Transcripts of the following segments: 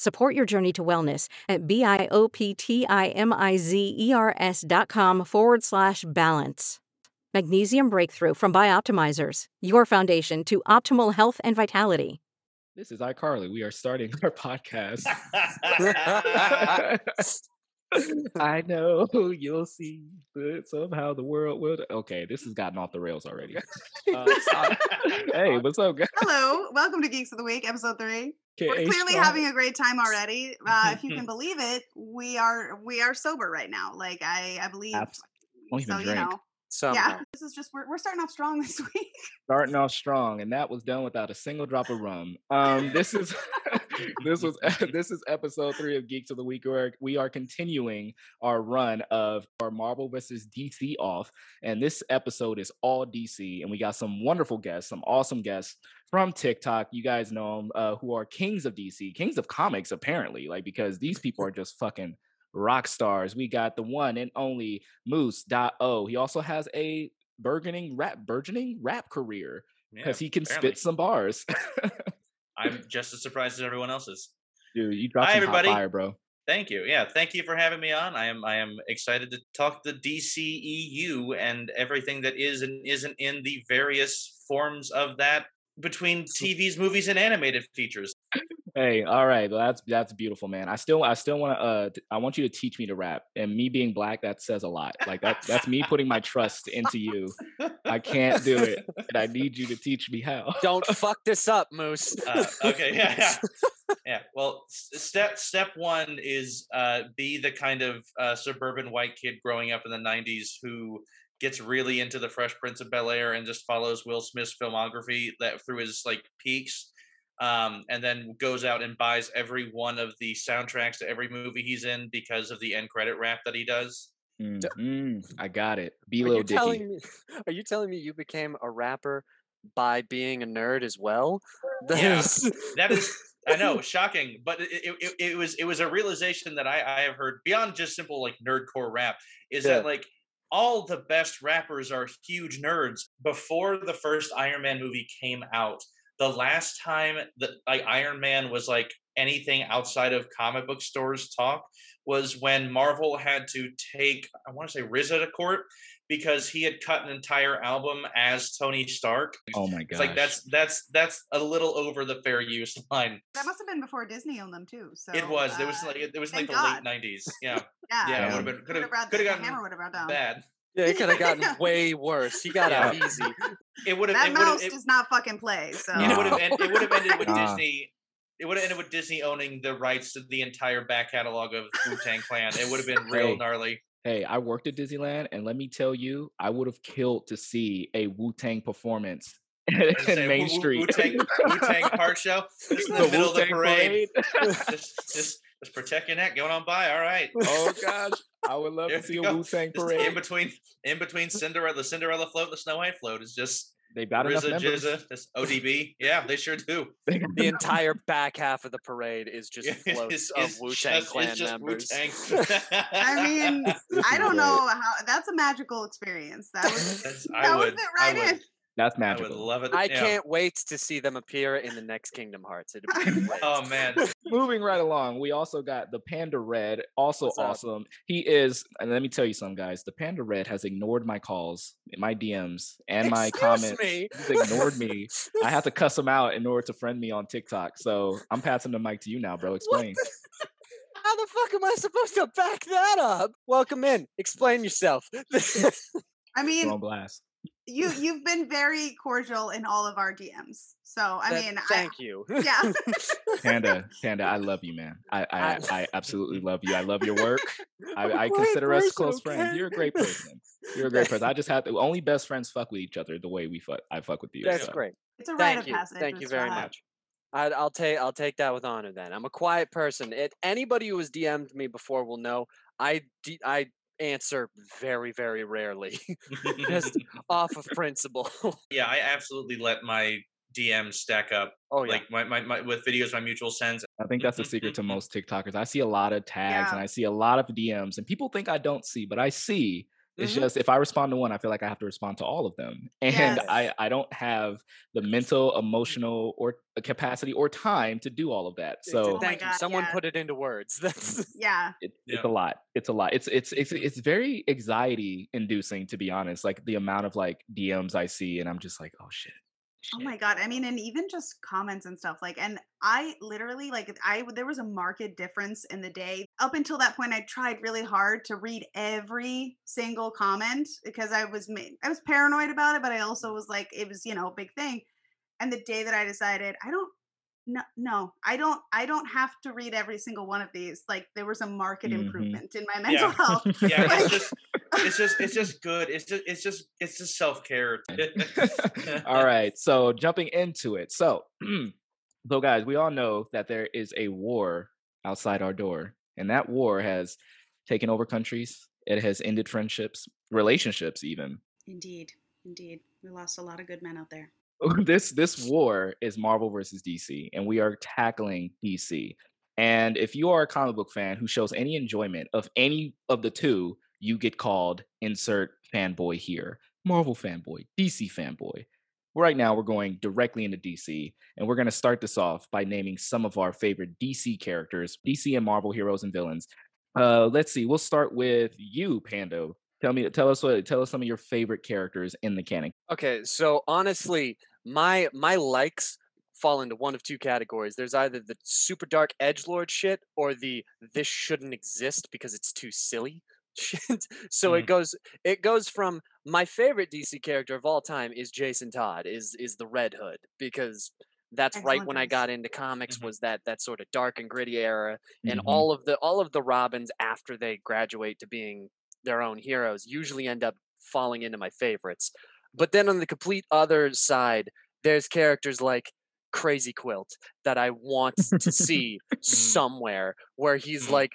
Support your journey to wellness at B-I-O-P-T-I-M-I-Z-E-R-S dot com forward slash balance. Magnesium Breakthrough from Bioptimizers, your foundation to optimal health and vitality. This is iCarly. We are starting our podcast. I know you'll see, but somehow the world will. Okay, this has gotten off the rails already. Uh, hey, what's up, guys? Hello, welcome to Geeks of the Week, episode three. We're clearly having a great time already. Uh, if you can believe it, we are we are sober right now. Like I, I believe. Abs- Don't even so you know, Somehow. yeah. This is just we're, we're starting off strong this week. starting off strong, and that was done without a single drop of rum. Um, this is this was this is episode three of Geeks of the Week, where we are continuing our run of our Marvel versus DC off, and this episode is all DC, and we got some wonderful guests, some awesome guests from TikTok. You guys know them, uh, who are kings of DC, kings of comics, apparently, like because these people are just fucking rock stars. We got the one and only Moose O. He also has a burgeoning rap burgeoning rap career Yeah, because he can apparently. spit some bars. I'm just as surprised as everyone else is. Dude, you dropped Hi, everybody. hot fire, bro. Thank you. Yeah, thank you for having me on. I am I am excited to talk the DCEU and everything that is and isn't in the various forms of that between TVs, movies, and animated features. Hey, all right, well, that's that's beautiful, man. I still I still want to uh t- I want you to teach me to rap, and me being black that says a lot. Like that that's me putting my trust into you. I can't do it, and I need you to teach me how. Don't fuck this up, Moose. Uh, okay, yeah, yeah, yeah. Well, step step one is uh, be the kind of uh, suburban white kid growing up in the '90s who gets really into the Fresh Prince of Bel Air and just follows Will Smith's filmography that through his like peaks, um, and then goes out and buys every one of the soundtracks to every movie he's in because of the end credit rap that he does. Mm, mm, I got it. Be Are little you Dicky. telling me? Are you telling me you became a rapper by being a nerd as well? That Yeah. is- That is, I know, shocking, but it, it, it, it was it was a realization that I, I have heard beyond just simple like nerdcore rap is that like all the best rappers are huge nerds. Before the first Iron Man movie came out, the last time that like Iron Man was like anything outside of comic book stores talk was when Marvel had to take I want to say RZA to court because he had cut an entire album as Tony Stark. Oh my god. like that's that's that's a little over the fair use line. That must have been before Disney owned them too. So it was. It was uh, like it was like the God. late nineties. Yeah, yeah, yeah. It would have been could Could have have could the have hammer gotten would have brought bad. yeah, it could have gotten way worse. He got out easy. It would have. That It mouse. It, does not fucking play. So it would have. It would have ended with Nah. Disney. It would have ended with Disney owning the rights to the entire back catalog of Wu Tang Clan. It would have been real Hey. gnarly. Hey, I worked at Disneyland, and let me tell you, I would have killed to see a Wu Tang performance in Main Street. Wu Tang Wu Tang Park Show. Just in the, The middle of the Wu-Tang parade. parade. just, just, just protect your neck. Going on by. All right. oh gosh, I would love There to see you a. Wu Tang Just in between, in between Cinderella, the Cinderella float, and the Snow White float is just They got enough RZA, members. GZA, this ODB. Yeah, they sure do. The entire back half of the parade is just Yeah, floats it's- of it's Wu Tang just- Clan it's just members. Wu-Tang. I mean, I don't know how. That's a magical experience. That was That's- that I would would, fit I right would, in. That's I would magical. love it. I yeah. can't wait to see them appear in the next Kingdom Hearts. It'd be oh, great. Oh man, Moving right along, we also got the Panda Red, also What's up? awesome. He is, and let me tell you something, guys. The Panda Red has ignored my calls, my DMs, and my Excuse comments. me. He's ignored me. I have to cuss him out in order to friend me on TikTok. So I'm passing the mic to you now, bro. Explain. How the fuck am I supposed to back that up? Welcome in. Explain yourself. I mean, blast. You you've been very cordial in all of our DMs. So I That- mean, thank you. Yeah, Panda, Panda, I love you, man. I I, I- I absolutely love you. I love your work. I, I'm a I consider us person, close friends. okay? You're a great person. You're a great person. I just have to only best friends fuck with each other the way we fuck. I fuck with you. That's so. great. it's a rite Thank of you. passage. Thank you very Hut. much. I'd, I'll take I'll take that with honor. Then I'm a quiet person. It, anybody who has DM'd me before will know I d- I answer very very rarely, just off of principle. yeah, I absolutely let my DMs stack up oh yeah. like my, my, my with videos my mutual sends. I think that's the secret to most TikTokers. I see a lot of tags and I see a lot of DMs, and people think I don't see, but I see. It's Mhm. just if I respond to one, I feel like I have to respond to all of them, and Yes. I I don't have the mental, emotional, or uh, capacity or time to do all of that. So Oh my thank you. God, Someone yeah. put it into words. That's Yeah, it, Yeah. it's a lot. It's a lot. It's it's it's it's very anxiety inducing to be honest. Like the amount of like DMs I see, and I'm just like, oh shit. Oh my god! I mean, and even just comments and stuff like, and I literally like, I there was a marked difference in the day. Up until that point, I tried really hard to read every single comment because I was I was paranoid about it, but I also was like, it was you know a big thing. And the day that I decided, I don't, no, no, I don't, I don't have to read every single one of these. Like there was a marked Mhm. improvement in my mental Yeah. health. Yeah, Like- it's just it's just it's just good. It's just it's just it's just self care. all right. So jumping into it. So, so guys, we all know that there is a war outside our door, and that war has taken over countries. It has ended friendships, relationships, even. Indeed, indeed, we lost a lot of good men out there. this this war is Marvel versus DC, and we are tackling DC. And if you are a comic book fan who shows any enjoyment of any of the two, you get called insert fanboy here. Marvel fanboy, DC fanboy. Right now, we're going directly into DC, and we're going to start this off by naming some of our favorite DC characters, DC and Marvel heroes and villains. Uh, let's see. We'll start with you, Pando. Tell me, tell us what, tell us some of your favorite characters in the canon. Okay, so honestly, my my likes fall into one of two categories. There's either the super dark edge lord shit or the this shouldn't exist because it's too silly So it goes it goes from my favorite DC character of all time is Jason Todd is is the Red Hood because that's right Excellent when I got into comics Mhm. was that that sort of dark and gritty era and Mhm. all of the all of the Robins after they graduate to being their own heroes usually end up falling into my favorites. But then on the complete other side, there's characters like Crazy Quilt that I want to see somewhere where he's Mm. like,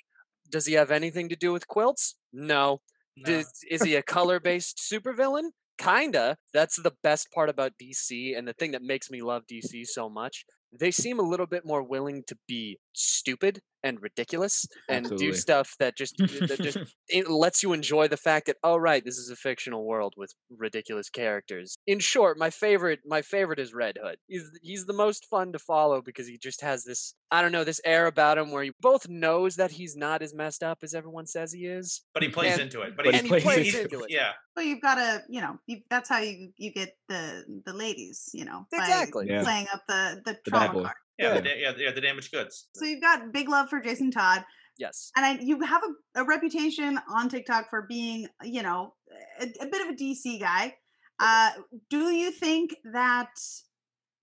does he have anything to do with quilts? No. No. Does, is he a color based supervillain? Kinda. That's the best part about DC and the thing that makes me love DC so much. They seem a little bit more willing to be stupid and ridiculous and Absolutely. do stuff that just eh, that just it lets you enjoy the fact that oh right this is a fictional world with ridiculous characters in short my favorite my favorite is red hood he's he's the most fun to follow because he just has this i don't know this air about him where he both knows that he's not as messed up as everyone says he is but he plays and- into it. But, but he's, he and he plays plays he's- into it Yeah, Well, you've got to, you know, you, that's how you you get the the ladies, you know, by Exactly. Yeah. playing up the the The trauma card. Yeah, Yeah. The, yeah, yeah, the damaged goods. So you've got big love for Jason Todd, yes and I, you have a, a reputation on TikTok for being, you know, a, a bit of a DC guy. Uh, do you think that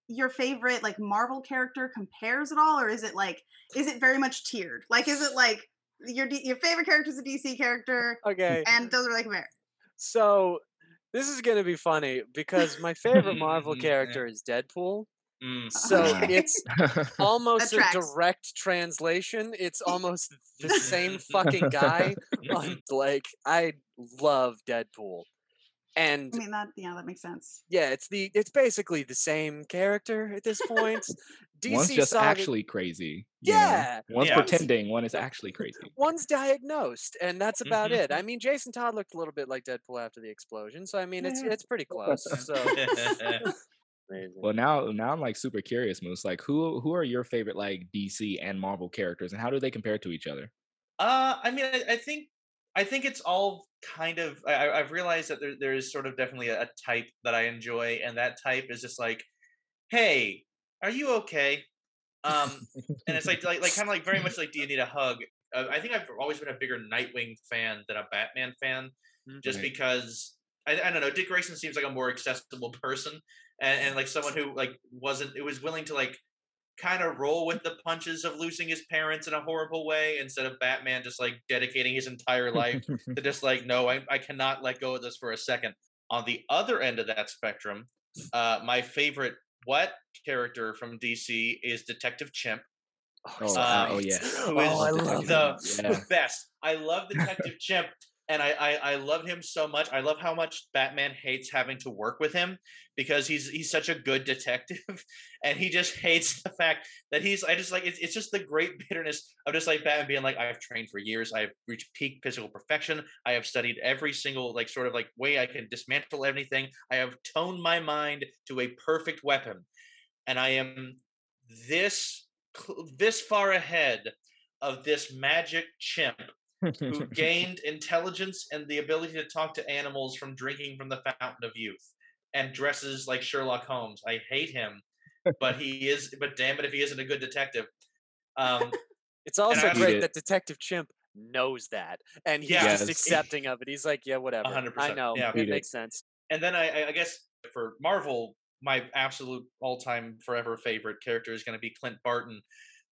your favorite like Marvel character compares at all, or is it like is it very much tiered? Like, is it like your D- your favorite character is a DC character, okay and doesn't really compare? so this is gonna be funny because my favorite marvel character is deadpool Mm. so Okay. it's almost a direct translation. It's almost the same fucking guy. on, like I love Deadpool, and I mean that yeah that makes sense. yeah, it's the it's basically the same character at this point. DC One's just Saga, actually crazy. you know? Yeah. One's Yeah. pretending, one is actually crazy. one's diagnosed, and that's about Mhm. it. I mean, Jason Todd looked a little bit like Deadpool after the explosion, so I mean, it's Yeah. it's pretty close. So amazing. Well, now now I'm like super curious, Moose. Like, who who are your favorite like DC and Marvel characters, and how do they compare to each other? Uh, I mean, I, I think I think it's all kind of. I, I've realized that there there is sort of definitely a, type that I enjoy, and that type is just like, "Hey, are you okay?" Um, and it's like like like kind of like very much like, "Do you need a hug?" Uh, I think I've always been a bigger Nightwing fan than a Batman fan, Mhm. just because I, I don't know. Dick Grayson seems like a more accessible person, and, and like someone who like wasn't. It was willing to like kind of roll with the punches of losing his parents in a horrible way instead of Batman just like dedicating his entire life to just like no, I, I cannot let go of this for a second. On the other end of that spectrum, uh, my favorite what character from DC is Detective Chimp. Oh, Um, uh, oh yeah. who is Oh, I love the best. I love Detective Chimp, and I, I I love him so much. I love how much Batman hates having to work with him because he's he's such a good detective, and he just hates the fact that he's. I just like it's it's just the great bitterness of just like Batman being like, I've trained for years, I've reached peak physical perfection, I have studied every single like sort of like way I can dismantle anything. I have toned my mind to a perfect weapon, and I am this this far ahead of this magic chimp who gained intelligence and the ability to talk to animals from drinking from the fountain of youth and dresses like Sherlock Holmes. I hate him, but he is. But damn it, if he isn't a good detective. Um, It's also great Eat that Detective Chimp knows that, and he's Yes. just accepting of it. He's like, "Yeah, whatever. I 100%, know. yeah. It Eat it. makes sense." and then I, I- I guess for Marvel, my absolute all-time forever favorite character is going to be Clint Barton,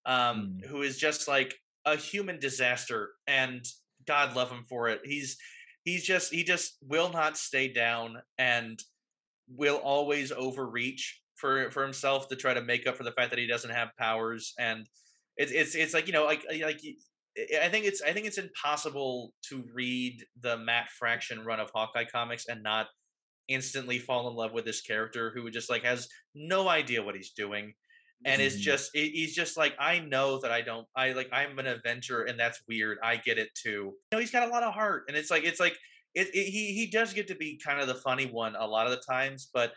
um, Mm. who is just like a human disaster, and God love him for it. He's he's just he just will not stay down and will always overreach for for himself to try to make up for the fact that he doesn't have powers and it's it's it's like you know like like I think it's I think it's impossible to read the Matt Fraction run of Hawkeye comics and not instantly fall in love with this character who just like has no idea what he's doing and is Mhm. just he- he's just like I know that I don't I like I'm an adventurer and that's weird I get it too you know he's got a lot of heart and it's like it's like it, it he he does get to be kind of the funny one a lot of the times but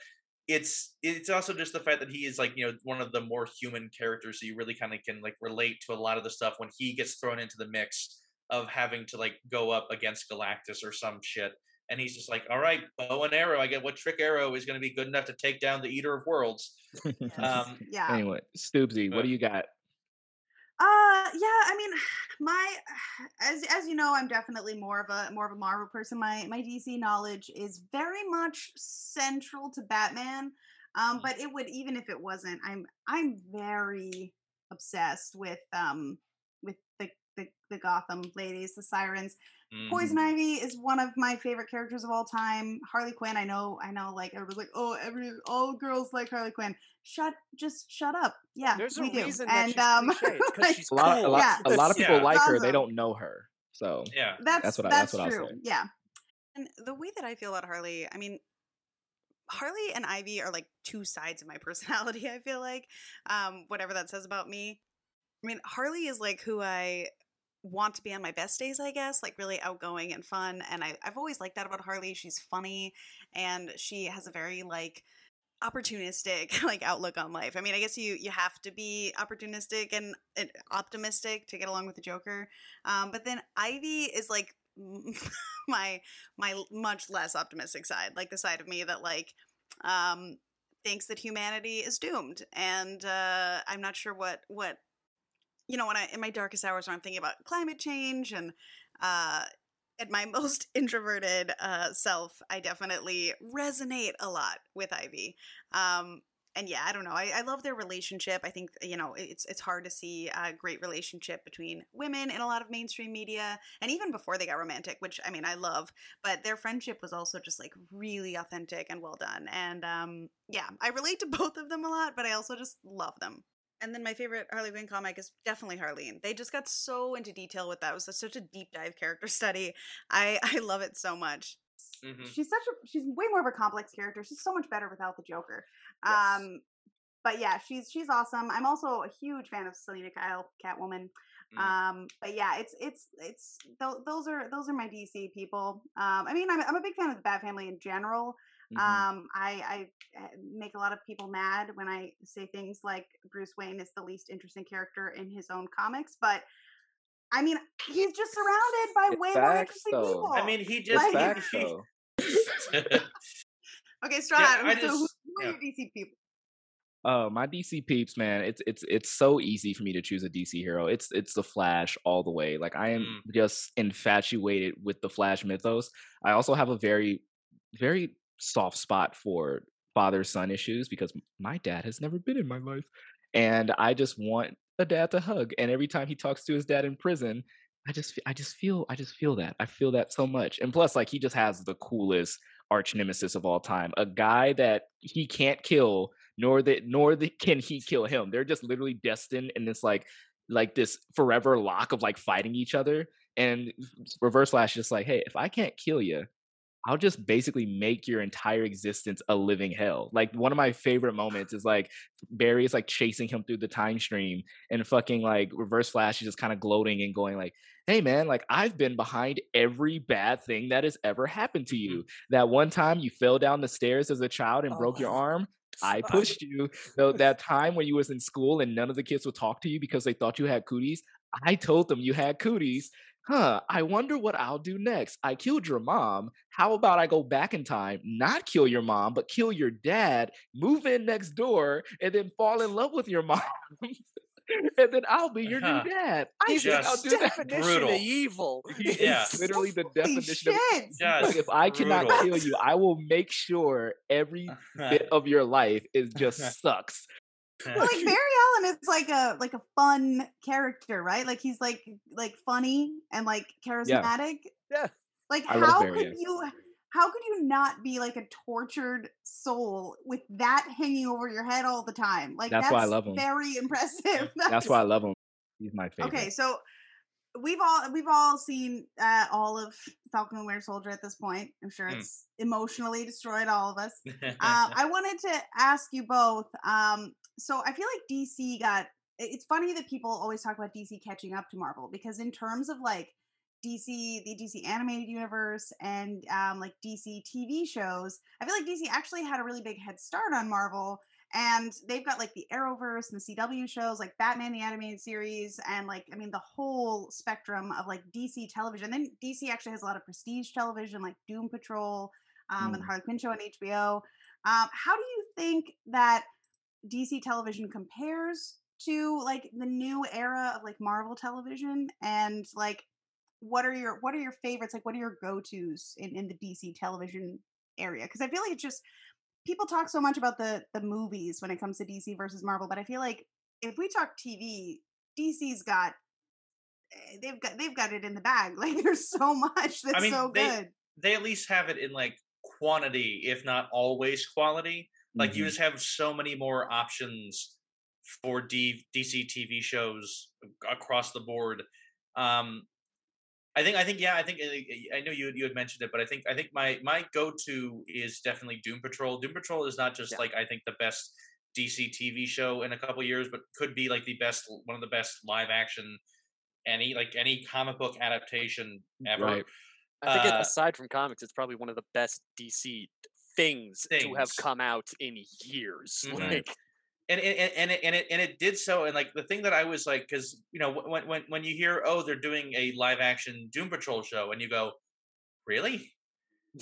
it's it's also just the fact that he is like you know one of the more human characters so you really kind of can like relate to a lot of the stuff when he gets thrown into the mix of having to like go up against Galactus or some shit and he's just like all right bow and arrow I get what trick arrow is going to be good enough to take down the eater of worlds um yeah. anyway, Stoopsy, what Uh, do you got? Uh yeah, I mean my as as you know, I'm definitely more of a more of a Marvel person. My my DC knowledge is very much central to Batman. Um but it would even if it wasn't, I'm I'm very obsessed with um with the the, the Gotham ladies, the sirens. Mm, Poison Ivy is one of my favorite characters of all time. Harley Quinn, I know, I know, like everybody's like, oh, every all girls like Harley Quinn. Shut, just shut up. Yeah, There's a we do. reason that and she's um, cliche. Like, she's A lot, a lot, Yeah. a lot of people Yeah. like her. They don't know her, so yeah that's That's what I- that's, that's what I'll true. say. Yeah, And the way that I feel about Harley, I mean, Harley and Ivy are like two sides of my personality, I feel like. Um, whatever that says about me. I mean, Harley is like who I want to be on my best days, I guess, like really outgoing and fun. And I, I've always liked that about Harley. She's funny and she has a very like opportunistic like outlook on life. I mean, I guess you you have to be opportunistic and, and optimistic to get along with the Joker. Um, but then Ivy is like my my much less optimistic side, like the side of me that like um thinks that humanity is doomed and uh I'm not sure what what you know when I in my darkest hours when I'm thinking about climate change and uh at my most introverted uh self, I definitely resonate a lot with Ivy. Um and yeah, I don't know. I, I love their relationship. I think you know it's it's hard to see a great relationship between women in a lot of mainstream media, and even before they got romantic, which I mean I love. But their friendship was also just like really authentic and well done. And um, yeah, I relate to both of them a lot, but I also just love them. And then my favorite Harley Quinn comic is definitely Harleen. They just got so into detail with that. It was such a deep dive character study. I I love it so much. mhm. she's such a she's way more of a complex character. She's so much better without the Joker. Yes. Um, but yeah, she's she's awesome. I'm also a huge fan of Selina Kyle, Catwoman. Mm. Um, but yeah, it's it's it's tho- those are those are my DC people. Um, I mean, I'm I'm a big fan of the Bat Family in general. Mhm. Um, I, I uh, make a lot of people mad when I say things like Bruce Wayne is the least interesting character in his own comics, but I mean, he's just surrounded by It's way more interesting though. people. I mean, he just like- facts he, okay, Straw Yeah, Hat, I who- who, just- who are yeah. your DC people? Oh, my DC peeps, man. It's it's it's so easy for me to choose a DC hero. It's it's the Flash all the way. Like I am Mm. just infatuated with the Flash mythos. I also have a very very soft spot for father son issues because my dad has never been in my life. And I just want a dad to hug. And every time he talks to his dad in prison, I just I just feel I just feel that. I feel that so much. And plus like he just has the coolest arch nemesis of all time. A guy that he can't kill nor that nor the, can he kill him. They're just literally destined in this like like this forever lock of like fighting each other. And Reverse Flash just like, hey, if I can't kill you, I'll just basically make your entire existence a living hell. Like one of my favorite moments is like Barry is like chasing him through the time stream and fucking like Reverse Flash is just kind of gloating and going like, "Hey man, like I've been behind every bad thing that has ever happened to mm-hmm. you. That one time you fell down the stairs as a child and oh, broke your oh, arm, I pushed you. Though that time when you was in school and none of the kids would talk to you because they thought you had cooties, I told them you had cooties huh, I wonder what I'll do next. I killed your mom. How about I go back in time, not kill your mom, but kill your dad, move in next door, and then fall in love with your mom? and then I'll be your new dad. I He's think I'll do that. Brutal. of evil. Yeah. literally the definition shit. of like, if I cannot kill you, I will make sure every bit of your life is just sucks well, like Barry Allen is like a like a fun character, right? Like he's like like funny and like charismatic. Yeah. yeah. Like I how could you how could you not be like a tortured soul with that hanging over your head all the time? Like that's, that's why I love him. Very impressive. That's, that's why I love him. He's my favorite. Okay, so we've all we've all seen uh, all of Falcon and Winter Soldier at this point. I'm sure hmm. it's mm. emotionally destroyed all of us. uh, I wanted to ask you both. Um, so I feel like DC got. It's funny that people always talk about DC catching up to Marvel because in terms of like DC, the DC animated universe, and um, like DC TV shows, I feel like DC actually had a really big head start on Marvel and they've got like the Arrowverse and the CW shows, like Batman the animated series, and like I mean the whole spectrum of like DC television. Then DC actually has a lot of prestige television, like Doom Patrol um, mm. and the Harley Quinn show on HBO. Um, how do you think that DC television compares to like the new era of like Marvel television? And like, what are your what are your favorites? Like, what are your go tos in in the DC television area? Because I feel like it's just people talk so much about the the movies when it comes to DC versus Marvel, but I feel like if we talk TV, DC's got eh, they've got they've got it in the bag. Like there's so much that's I mean, so they, good. They at least have it in like quantity, if not always quality. Like mm-hmm. you just have so many more options for D- DC TV shows across the board. Um, I think I think yeah I think uh, I know you you had mentioned it, but I think I think my my go to is definitely Doom Patrol. Doom Patrol is not just yeah. like I think the best DC TV show in a couple years, but could be like the best one of the best live action any like any comic book adaptation ever. Right. I think uh, aside from comics, it's probably one of the best DC things, things. to have come out in years. Mm-hmm. Like and and and it, and it and it did so and like the thing that i was like because you know when when when you hear oh they're doing a live action doom patrol show and you go really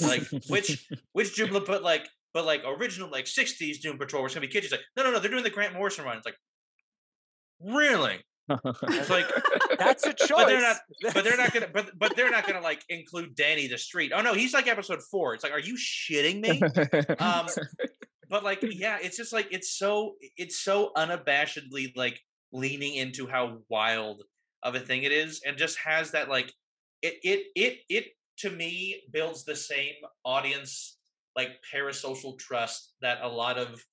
like which which doom but like but like original like 60s doom patrol was gonna be kids like no no no they're doing the grant morrison run it's like really it's like that's a choice but they're not but they're not gonna but but they're not gonna like include danny the street. Oh no he's like episode four. It's like are you shitting me? Um but like yeah it's just like it's so it's so unabashedly like leaning into how wild of a thing it is and just has that like it it it it to me builds the same audience like parasocial trust that a lot of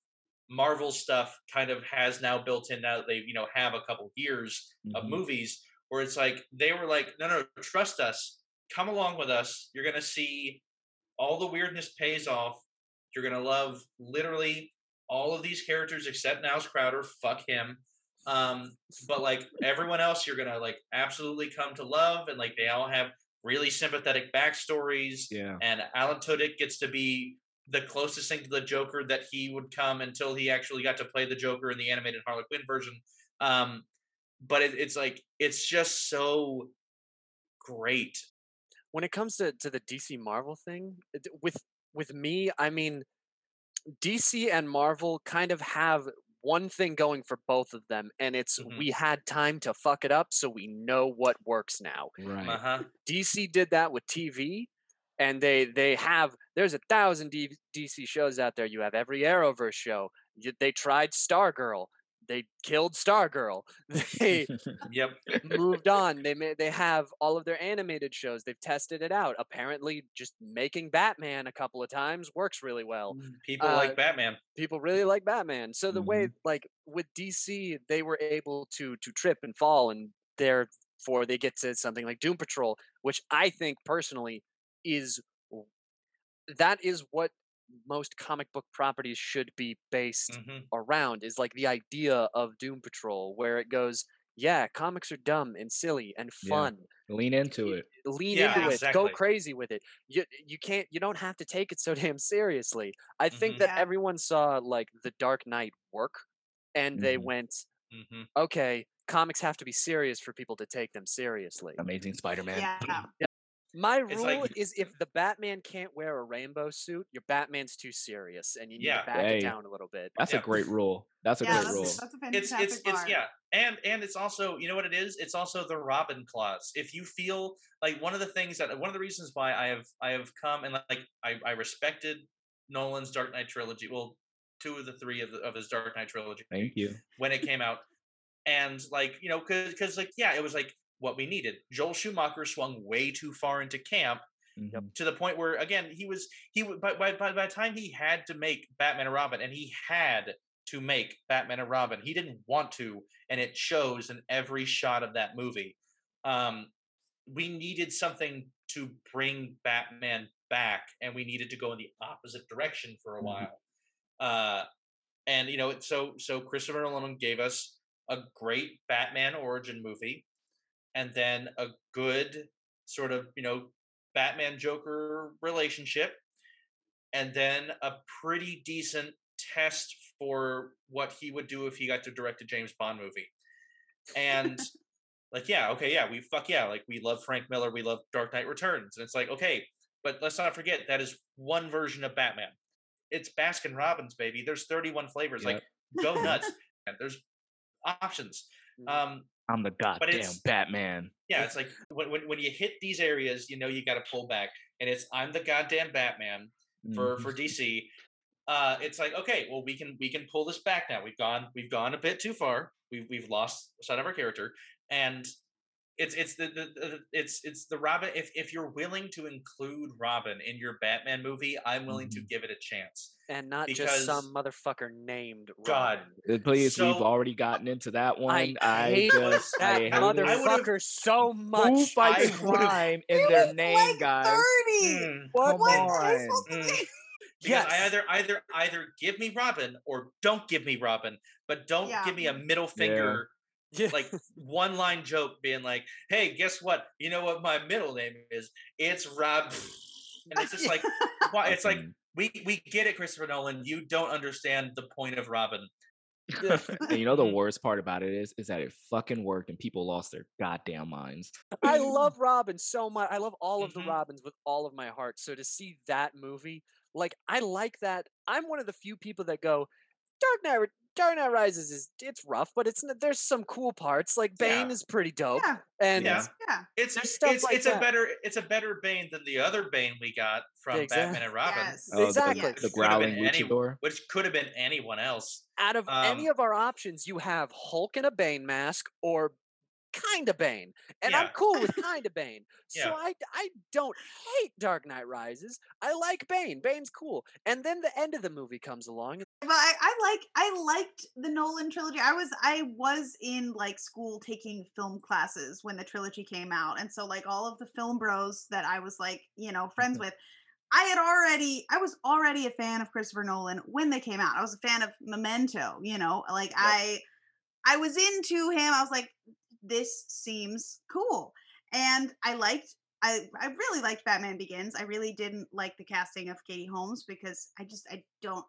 marvel stuff kind of has now built in now that they you know have a couple years mm-hmm. of movies where it's like they were like no no trust us come along with us you're gonna see all the weirdness pays off you're gonna love literally all of these characters except Niles Caulder. Fuck him. Um, but like everyone else, you're gonna like absolutely come to love, and like they all have really sympathetic backstories. Yeah. And Alan Tudyk gets to be the closest thing to the Joker that he would come until he actually got to play the Joker in the animated Harley Quinn version. Um, but it, it's like it's just so great when it comes to, to the DC Marvel thing with with me, I mean, DC and Marvel kind of have one thing going for both of them, and it's mm-hmm. we had time to fuck it up, so we know what works now. Right. Uh-huh. DC did that with TV, and they they have there's a thousand D- DC shows out there. You have every Arrowverse show. You, they tried Stargirl. They killed Stargirl. They Yep. moved on. They ma- they have all of their animated shows. They've tested it out. Apparently, just making Batman a couple of times works really well. People Uh, like Batman. People really like Batman. So the way like with DC, they were able to to trip and fall, and therefore they get to something like Doom Patrol, which I think personally is that is what most comic book properties should be based Mhm. around is like the idea of Doom Patrol, where it goes, yeah, comics are dumb and silly and Yeah. fun. Lean into it. Lean Yeah, into it. Go crazy with it. You you can't you don't have to take it so damn seriously. I think Mhm. that Yeah. everyone saw like the Dark Knight work and they Mhm. went, hmm okay, comics have to be serious for people to take them seriously. Amazing Spider-Man. Yeah. My rule like- is if the Batman can't wear a rainbow suit, your Batman's too serious and you need Yeah. to back Hey. it down a little bit. That's Yeah. a great rule. That's a Yeah, great that's, rule. that's a It's fantastic it's it's bar. yeah, and and it's also you know what it is. It's also the Robin clause. If you feel like one of the things that one of the reasons why I have I have come and like I I respected Nolan's Dark Knight trilogy. Well, two of the three of the, of his Dark Knight trilogy Thank you. when it came out, and like you know because because like yeah, it was like what we needed. Joel Schumacher swung way too far into camp Mhm. to the point where again he was he by, by by the time he had to make Batman and Robin and he had to make Batman and Robin he didn't want to and it shows in every shot of that movie um we needed something to bring Batman back and we needed to go in the opposite direction for a Mhm. while uh and you know it's so so Christopher Nolan gave us a great Batman origin movie and then a good sort of you know Batman Joker relationship, and then a pretty decent test for what he would do if he got to direct a James Bond movie. And like, yeah, okay, yeah, we fuck yeah, like we love Frank Miller, we love Dark Knight Returns. And it's like, okay, but let's not forget that is one version of Batman. It's Baskin Robbins, baby. There's 31 flavors. Like, go nuts. And There's options. Mhm. Um, I'm the goddamn Batman. yeah, it's like when, when when you hit these areas, you know you got to pull back, and it's I'm the goddamn Batman for Mhm. for DC. Uh, it's like okay, well we can we can pull this back now. We've gone we've gone a bit too far. We've we've lost sight of our character, and it's it's the, the, the it's it's the Robin. If if you're willing to include Robin in your Batman movie, I'm willing to give it a chance. and not because- just some motherfucker named God, Robin. Uh, Please, we've already gotten into that one. I, hate just that I hate mother- I it. would've- motherfucker so Who much. fights I would've- crime in their name, like guys? 30. Mm. What? Come What am I on. Mm. do? Because I either either either give me Robin or don't give me Robin, but don't Yeah. give me a middle finger Yeah. like one line joke being like, "Hey, guess what? You know what my middle name is? It's Rob." And it's just like, why? It's like we we get it, Christopher Nolan. You don't understand the point of Robin. and you know the Mhm. worst part about it is, is that it fucking worked and people lost their goddamn minds. I love Robin so much. I love all of the Mhm. Robins with all of my heart. So to see that movie, like I like that. I'm one of the few people that go, Dark Knight, Ri- Dark Knight Rises is it's rough, but it's there's some cool parts. Like Bane Yeah. is pretty dope, Yeah, and Yeah. yeah. It's There's stuff it's like it's a better it's a better Bane than the other Bane we got from Exact- Batman and Robin, Yes. Oh, Exactly. the, Yes. the Could have been growling any- which could have been anyone else. out of any Um, of our options, you have Hulk in a Bane mask or kind of Bane, and I'm cool with kind of Bane. So Yeah. I I don't hate Dark Knight Rises. I like Bane. Bane's cool, and then the end of the movie comes along. But I, I like I liked the Nolan trilogy. I was I was in like school taking film classes when the trilogy came out, and so like all of the film bros that I was like you know friends mm-hmm. with, I had already I was already a fan of Christopher Nolan when they came out. I was a fan of Memento. You know, like I I was into him. I was like, this seems cool, and I liked. I, I really liked Batman Begins. I really didn't like the casting of Katie Holmes because I just I don't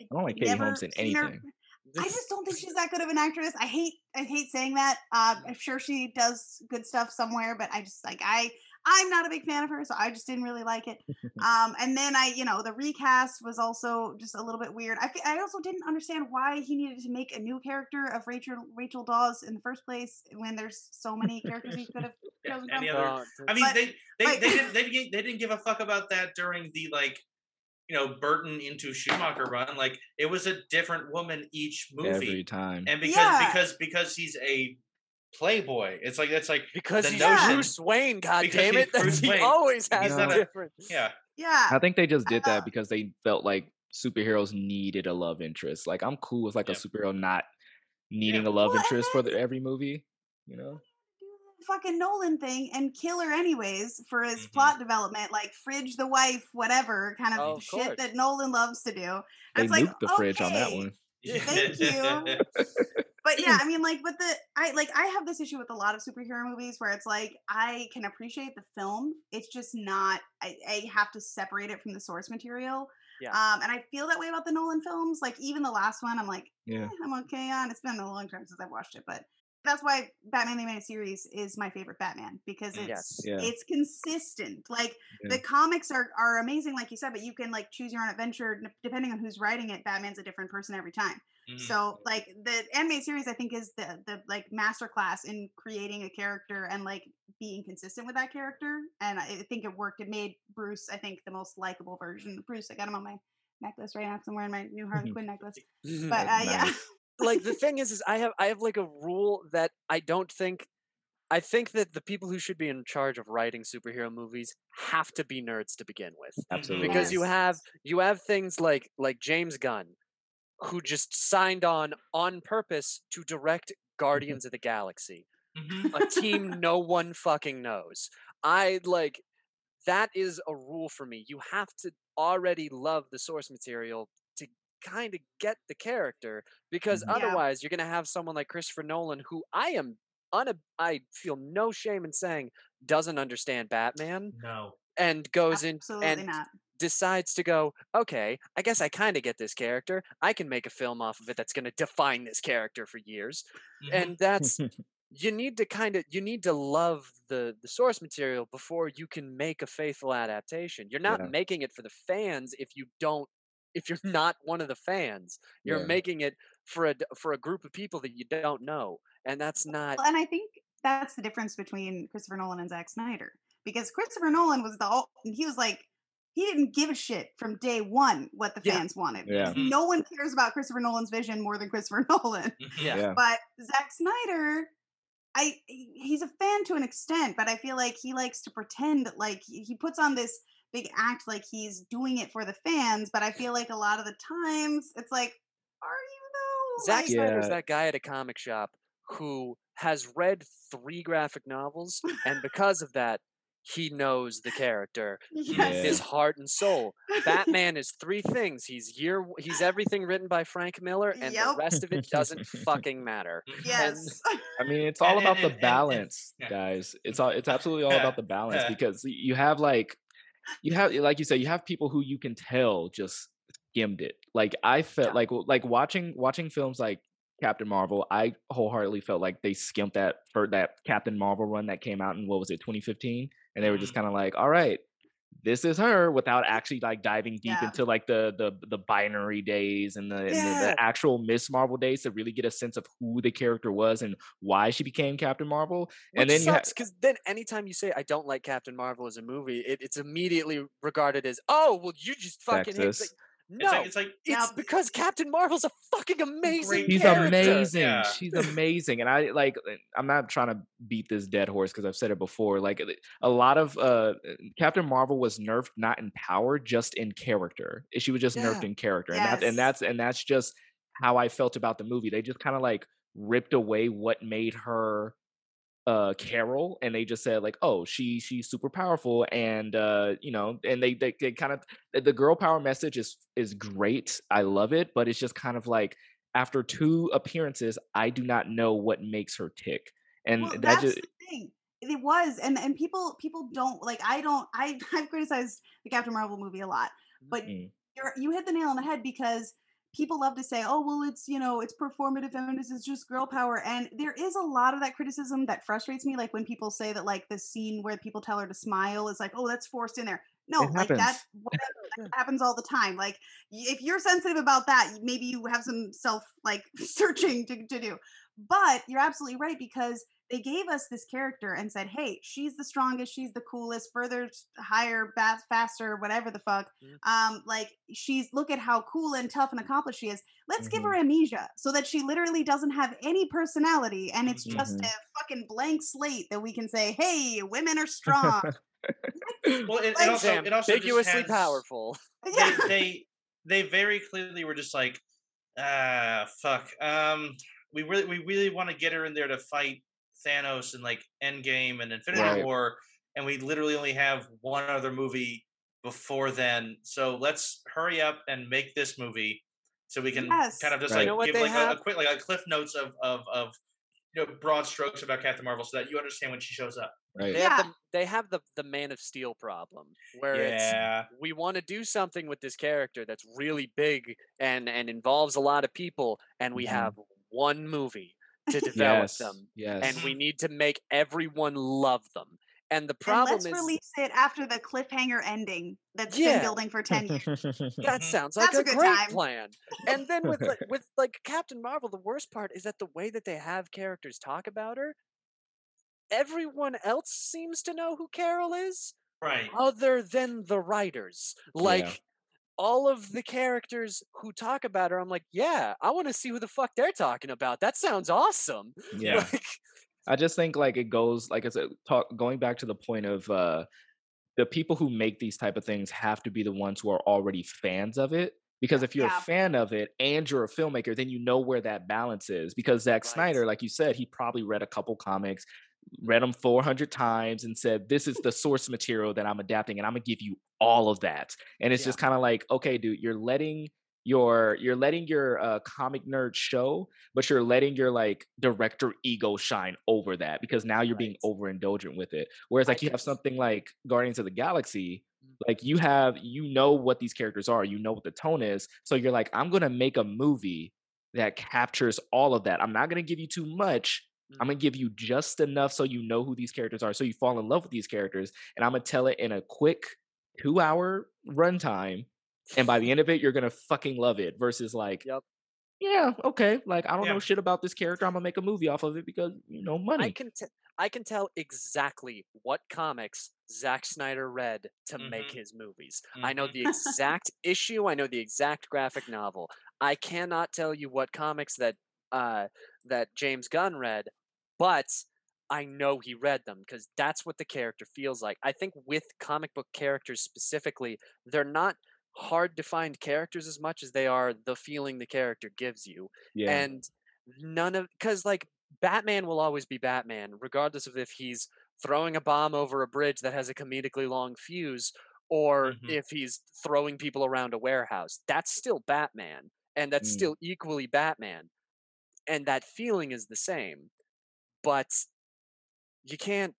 I don't like Katie Holmes in seen her- anything. I just don't think she's that good of an actress. I hate I hate saying that. Uh, I'm sure she does good stuff somewhere, but I just like I I'm not a big fan of her, so I just didn't really like it. Um, and then I, you know, the recast was also just a little bit weird. I I also didn't understand why he needed to make a new character of Rachel Rachel Dawes in the first place when there's so many characters he could have Yeah, doesn't any come other- Uh, I mean, But, they they, like- they didn't they didn't they didn't give a fuck about that during the like you know Burton into Schumacher run. Like it was a different woman each movie, Every time. and because Yeah. because because he's a playboy, it's like it's like because the he's notion- Bruce Wayne, god because damn it. That's, he always has He's a not different. yeah. Yeah. I think they just did Uh, that because they felt like superheroes needed a love interest. Like I'm cool with like Yep. a superhero not needing a love Well, interest for the, every movie. You know? fucking Nolan thing and kill her anyways for his Mhm. plot development, like fridge the wife, whatever kind of Oh, of shit course. that Nolan loves to do. And They it's like, nuked the fridge on that one. Thank you. But yeah, I mean, like with the I like I have this issue with a lot of superhero movies where it's like I can appreciate the film, it's just not. I, I have to separate it from the source material. Yeah. Um, and I feel that way about the Nolan films. Like even the last one, I'm like, Yeah. eh, I'm okay on. It's been a long time since I've watched it, but that's why Batman the Animated Series is my favorite Batman because Mm. it's Yes. Yeah. it's consistent. Like Yeah. the comics are are amazing, like you said, but you can like choose your own adventure depending on who's writing it. Batman's a different person every time. Mhm. So like the animated series, I think is the the like masterclass in creating a character and like being consistent with that character. And I I think it worked. It made Bruce, I think, the most likable version of Bruce. I got him on my necklace right now I'm wearing my new Harley Quinn necklace. But uh, That's yeah, nice. Like the thing is is i have i have like a rule that i don't think i think that the people who should be in charge of writing superhero movies have to be nerds to begin with. Absolutely. because you have you have things like like james gunn who just signed on on purpose to direct guardians of the galaxy Mhm. a team no one fucking knows. I like that is a rule for me. You have to already love the source material to kind of get the character because. Yeah. otherwise you're going to have someone like Christopher Nolan who I am una- I feel no shame in saying doesn't understand Batman No. and goes in and not. decides to go okay I guess I kind of get this character I can make a film off of it that's going to define this character for years Mhm. and that's you need to kind of you need to love the the source material before you can make a faithful adaptation you're not Yeah. making it for the fans if you don't if you're not one of the fans you're Yeah. making it for a for a group of people that you don't know and that's not Well, and I think that's the difference between Christopher Nolan and Zack Snyder. Because Christopher Nolan was the ul- he was like he didn't give a shit from day one what the Yeah. fans wanted. Yeah. Mhm. No one cares about Christopher Nolan's vision more than Christopher Nolan. Yeah. Yeah. But Zack Snyder, I he's a fan to an extent, but I feel like he likes to pretend like he he puts on this big act like he's doing it for the fans. But I feel like a lot of the times it's like, are you though? Zack Like, Snyder's Yeah. that guy at a comic shop who has read three graphic novels and because of that he knows the character yes. his heart and soul Batman is three things. He's year he's everything written by Frank Miller, and the rest of it doesn't fucking matter. Yes. I mean, it's all about the and- and- balance, guys. It's all it's absolutely all about the balance because you have like you have like you said, you have people who you can tell just skimmed it. Like I felt Yeah. like like watching watching films like Captain Marvel, I wholeheartedly felt like they skimped that for that Captain Marvel run that came out in what was it, 2015? And they were just mm-hmm. kind of like, all right, this is her without actually like diving deep Yeah. into like the the the binary days and the, and the, the actual Miss Marvel days to really get a sense of who the character was and why she became Captain Marvel. Which and then ha- sucks because then anytime you say I don't like Captain Marvel as a movie, it, it's immediately regarded as oh well you just fucking hate. Like, no, It's like it's like it's Yeah. because Captain Marvel's a fucking amazing. Great She's character. amazing. Yeah. She's amazing. And I like uh, I'm not trying to beat this dead horse because I've said it before. Like a lot of uh Captain Marvel was nerfed not in power, just in character. She was just nerfed in character. And that Yes. and that's and that's just how I felt about the movie. They just kind of like ripped away what made her uh Carol and they just said like oh she she's super powerful and uh you know and they they, they kind of the- girl power message is is great I love it but it's just kind of like after two appearances I do not know what makes her tick and well, that just the thing. It was, and and people people don't like. I don't. I I've criticized the Captain Marvel movie a lot, but Mm. you're, you hit the nail on the head because people love to say, "Oh, well, it's you know, it's performative feminist, it's just girl power," and there is a lot of that criticism that frustrates me. Like when people say that, like the scene where people tell her to smile is like, "Oh, that's forced in there." No, like that, happens. whatever, that happens all the time. Like if you're sensitive about that, maybe you have some self like searching to, to do. But you're absolutely right because they gave us this character and said, "Hey, she's the strongest, she's the coolest, further higher, fast, faster, whatever the fuck. Mhm. Um, like she's look at how cool and tough and accomplished she is. Let's give Mhm. her amnesia so that she literally doesn't have any personality, and it's just Mhm. a fucking blank slate that we can say, "Hey, women are strong." Well, it, it Like- also it also just ambiguously has- powerful. They, they they very clearly were just like, ah, fuck. Um, we really we really want to get her in there to fight Thanos and like Endgame and Infinity Right. War, and we literally only have one other movie before then. So let's hurry up and make this movie so we can Yes. kind of just Right. like You know give like a, a quick like a cliff notes of of of you know broad strokes about Captain Marvel so that you understand when she shows up. Right. They have Yeah. the they have the the Man of Steel problem where it's Yeah. we want to do something with this character that's really big and and involves a lot of people and we Mhm. have one movie to develop Yes. them Yes. and we need to make everyone love them and the and problem let's is release it after the cliffhanger ending that's Yeah. been building for 10 years. that Mhm. sounds like That's a, a good great time. plan and then with like, with like captain marvel the worst part is that the way that they have characters talk about her everyone else seems to know who carol is Right. other than the writers. Like all of the characters who talk about her, I'm like, yeah, I want to see who the fuck they're talking about. That sounds awesome. Yeah. Like, I just think like it goes like it's a talk going back to the point of uh the people who make these type of things have to be the ones who are already fans of it. Because if you're Yeah. a fan of it and you're a filmmaker, then you know where that balance is. Because Zack Right. Snyder, like you said, he probably read a couple comics, read them 400 times, and said, "This is the source material that I'm adapting, and I'm gonna give you all of that." And it's Yeah. just kind of like, okay, dude, you're letting your you're letting your uh, comic nerd show, but you're letting your like director ego shine over that because now you're being Right. overindulgent with it. Whereas I like you can- have something like Guardians of the Galaxy, Mm. like you have you know what these characters are, you know what the tone is, so you're like, I'm gonna make a movie that captures all of that. I'm not gonna give you too much. I'm gonna give you just enough so you know who these characters are, so you fall in love with these characters, and I'm gonna tell it in a quick two hour runtime. And by the end of it, you're gonna fucking love it. Versus like, Yep. yeah, okay, like I don't Yeah. know shit about this character. I'm gonna make a movie off of it because you know money. I can t- I can tell exactly what comics Zack Snyder read to make Mhm. his movies. I know Mhm. the exact issue. I know the exact graphic novel. I cannot tell you what comics that uh, that James Gunn read, but I know he read them because that's what the character feels like. I think with comic book characters specifically, they're not hard to find characters as much as they are the feeling the character gives you yeah, and none of because like batman will always be batman regardless of if he's throwing a bomb over a bridge that has a comedically long fuse or Mhm. if he's throwing people around a warehouse that's still batman and that's Mm. still equally batman and that feeling is the same but you can't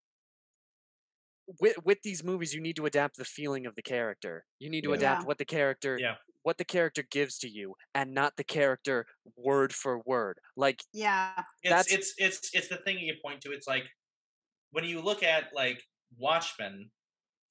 with with these movies you need to adapt the feeling of the character you need to Yeah. adapt what the character Yeah. what the character gives to you and not the character word for word like Yeah. it's That's- it's it's it's the thing you point to. It's like when you look at like Watchmen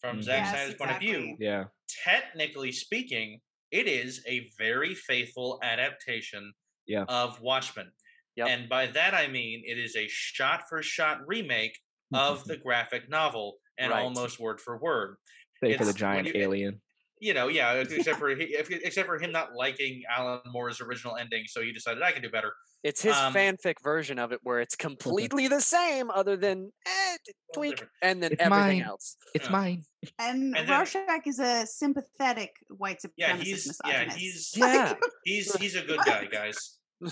from Mm. Zack Yes, Snyder's point of view, yeah, technically speaking, it is a very faithful adaptation Yeah. of Watchmen. Yep. And by that I mean it is a shot for shot remake of the graphic novel and Right. almost word for word. Save for the giant you- alien. You know, yeah, except for he- except for him not liking Alan Moore's original ending, so he decided I can do better. it's his Um, fanfic version of it where it's completely the same other than eh, tweak and then It's everything mine. else It's Yeah. mine. And, And then- Rorschach is a sympathetic white supremacist Yeah, he's yeah he's yeah he's he's a good guy, guys.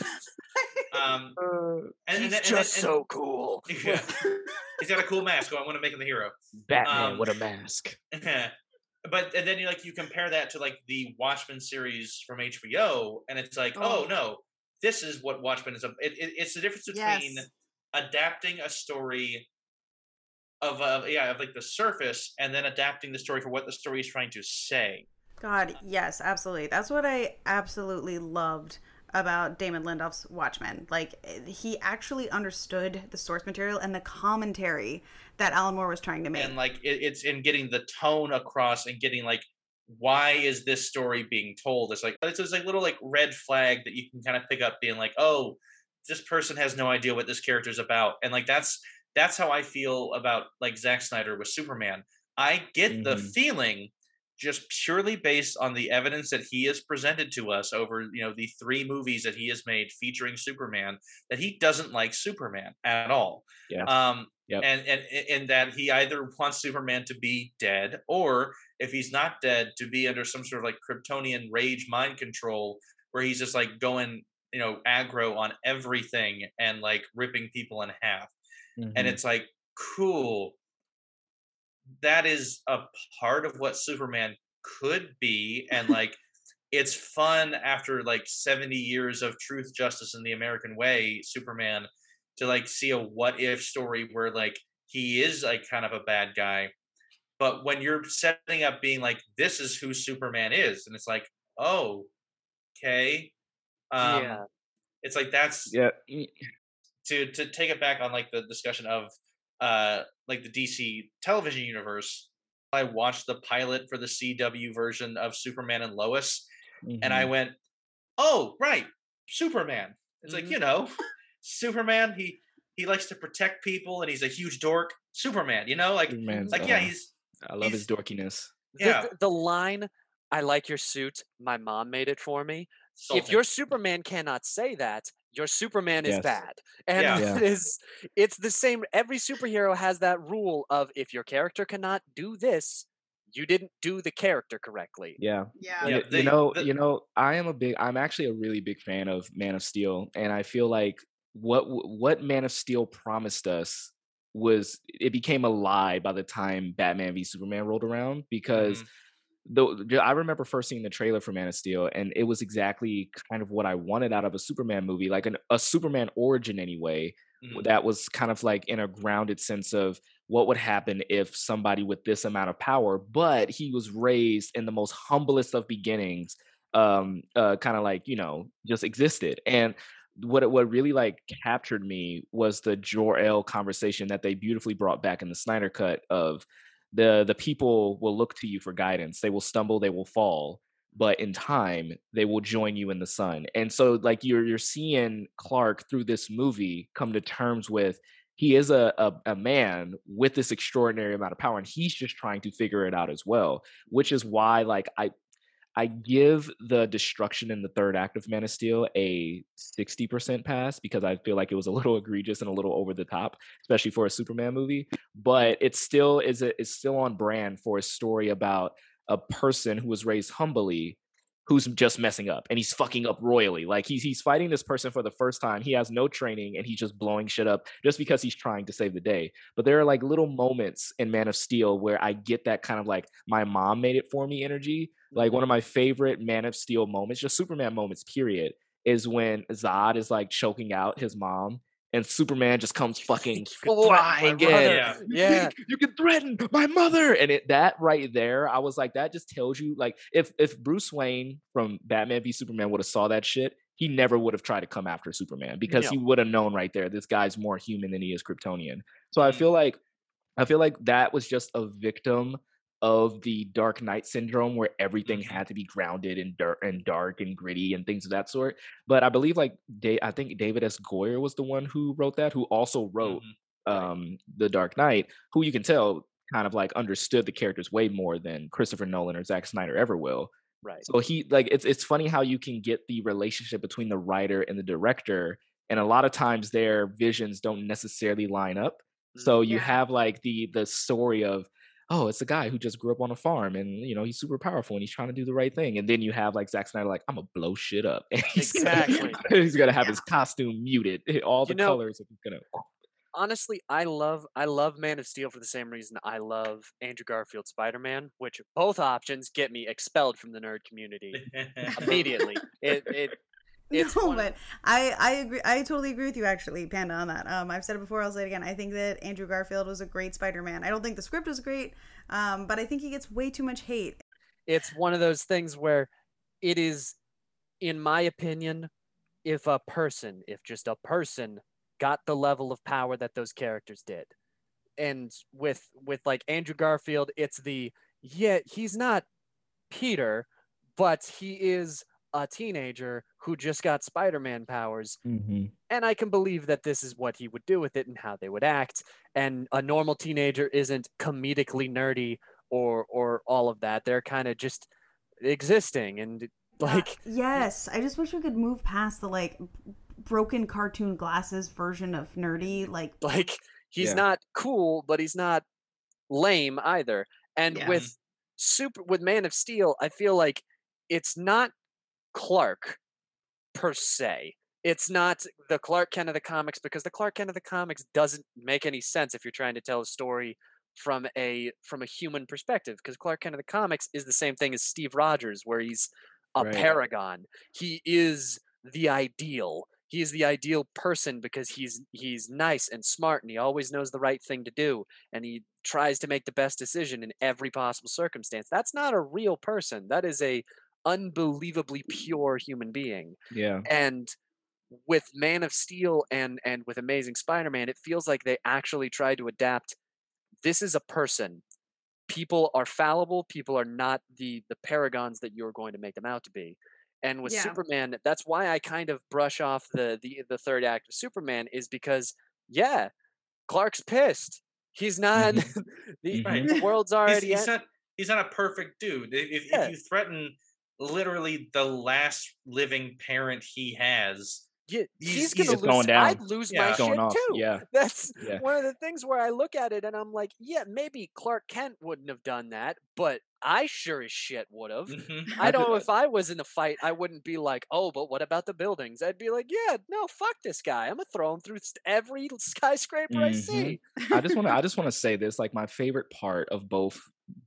Um, and, and he's and just then- so cool yeah, he's got a cool mask. So I want to make him the hero. Batman Um, with a mask. but and then you like you compare that to like the Watchmen series from HBO, and it's like, oh, Oh. no, this is what Watchmen is. a- It, it, it's the difference between Yes. adapting a story of uh, yeah of like the surface, and then adapting the story for what the story is trying to say. God, yes, absolutely. That's what I absolutely loved about Damon Lindelof's Watchmen. Like he actually understood the source material and the commentary that Alan Moore was trying to make. and like it, it's in getting the tone across and getting like why is this story being told it's like it's this like little like red flag that you can kind of pick up being like oh this person has no idea what this character is about and like that's that's how I feel about like Zack Snyder with Superman. I get the Mhm. feeling just purely based on the evidence that he has presented to us over you know the three movies that he has made featuring Superman that he doesn't like Superman at all. Yeah. Um Yep. and and and that he either wants Superman to be dead or if he's not dead to be under some sort of like Kryptonian rage mind control where he's just like going you know aggro on everything and like ripping people in half and Mhm. it's like cool that is a part of what superman could be and like it's fun after like 70 years of truth justice and the american way superman to like see a what if story where like he is like kind of a bad guy but when you're setting up being like this is who superman is and it's like oh okay um yeah. it's like that's yeah. to to take it back on like the discussion of uh like the DC television universe, I watched the pilot for the CW version of Superman and Lois, and I mhm. went, "Oh, right, Superman." It's like Mhm. you know, Superman. He he likes to protect people, and he's a huge dork. Superman, you know, like Superman's, like yeah, uh, he's I love his dorkiness. The- yeah. The, the line, I like your suit. My mom made it for me. If insulting. your Superman cannot say that, your Superman is bad. And Yeah. Yeah. it is it's the same every superhero has that rule of if your character cannot do this, you didn't do the character correctly. Yeah. Yeah. Yeah, you, they- you know, the- you know, I am a big. I'm actually a really big fan of Man of Steel, and I feel like what what Man of Steel promised us was it became a lie by the time Batman v Superman rolled around because Mhm. The, I remember first seeing the trailer for Man of Steel, and it was exactly kind of what I wanted out of a Superman movie, like an, a Superman origin anyway. Mhm. That was kind of like in a grounded sense of what would happen if somebody with this amount of power, but he was raised in the most humblest of beginnings, um, uh, kind of like you know just existed. And what what really like captured me was the Jor El conversation that they beautifully brought back in the Snyder cut of the the people will look to you for guidance. They will stumble, they will fall, but in time they will join you in the sun. And so like you're you're seeing Clark through this movie come to terms with he is a, a a man with this extraordinary amount of power and he's just trying to figure it out as well, which is why like I I give the destruction in the third act of Man of Steel a 60% pass because I feel like it was a little egregious and a little over the top, especially for a Superman movie. But it still is a, it's still on brand for a story about a person who was raised humbly who's just messing up and he's fucking up royally. Like he's he's fighting this person for the first time. He has no training and he's just blowing shit up just because he's trying to save the day. But there are like little moments in Man of Steel where I get that kind of like my mom made it for me energy. Like one of my favorite Man of Steel moments, just Superman moments, period, is when Zod is like choking out his mom and Superman just comes fucking Full on, my flying in. Yeah. You Yeah. you can threaten my mother, and it that right there, I was like, that just tells you, like, if if Bruce Wayne from Batman v Superman would have saw that shit, he never would have tried to come after Superman because No. he would have known right there, this guy's more human than he is Kryptonian. So I Mm. feel like, I feel like that was just a victim of the Dark Knight syndrome, where everything Mhm. had to be grounded and dirt and dark and gritty and things of that sort. But I believe like Da- I think David S. Goyer was the one who wrote that, who also wrote Mhm. um the Dark Knight, who you can tell kind of like understood the characters way more than Christopher Nolan or Zack Snyder ever will. Right. So he like it's it's funny how you can get the relationship between the writer and the director, and a lot of times their visions don't necessarily line up. So you Yeah. have like the the story of oh, it's a guy who just grew up on a farm and you know he's super powerful and he's trying to do the right thing. And then you have like Zack Snyder like I'm gonna blow shit up. And he's Exactly. Gonna, he's gonna have Yeah. his costume muted, all the You know, colors. He's gonna honestly, I love I love Man of Steel for the same reason I love Andrew Garfield Spider Man, which both options get me expelled from the nerd community immediately. it it it's no, but I I agree. I totally agree with you, actually, Panda, on that. Um, I've said it before. I'll say it again. I think that Andrew Garfield was a great Spider-Man. I don't think the script was great, um, but I think he gets way too much hate. it's one of those things where it is in my opinion if a person if just a person got the level of power that those characters did and with with like andrew garfield it's the yeah he's not peter but he is a teenager who just got Spider-Man powers hmm and I can believe that this is what he would do with it and how they would act. And a normal teenager isn't comedically nerdy or or all of that. They're kind of just existing and like yes, I just wish we could move past the like broken cartoon glasses version of nerdy. Like, like he's Yeah. not cool, but he's not lame either. And Yeah. with super with Man of Steel, I feel like it's not Clark per se. It's not the Clark Kent of the comics because the Clark Kent of the comics doesn't make any sense if you're trying to tell a story from a from a human perspective because Clark Kent of the comics is the same thing as Steve Rogers where he's a Right. paragon. He is the ideal. He is the ideal person because he's he's nice and smart and he always knows the right thing to do and he tries to make the best decision in every possible circumstance. That's not a real person. That is a unbelievably pure human being Yeah. and with man of steel and and with amazing spider-man it feels like they actually tried to adapt this is a person people are fallible people are not the the paragons that you're going to make them out to be and with Yeah. superman that's why i kind of brush off the the, the third act of superman is because yeah clark's pissed he's not the, Mhm. the world's already he's en- not. He's not a perfect dude. If, Yeah. if you threaten literally the last living parent he has, yeah, he's- he's, he's gonna just lose going down. i'd lose my Yeah. shit off, too yeah. that's Yeah. one of the things where I look at it and I'm like, yeah, maybe Clark Kent wouldn't have done that, but I sure as shit would have. Mhm. I I know if I was in a fight, I wouldn't be like, oh, but what about the buildings? I'd be like, yeah, no, fuck this guy. I'm gonna throw him through every skyscraper I Mhm. see. I just want to I just want to say this like my favorite part of both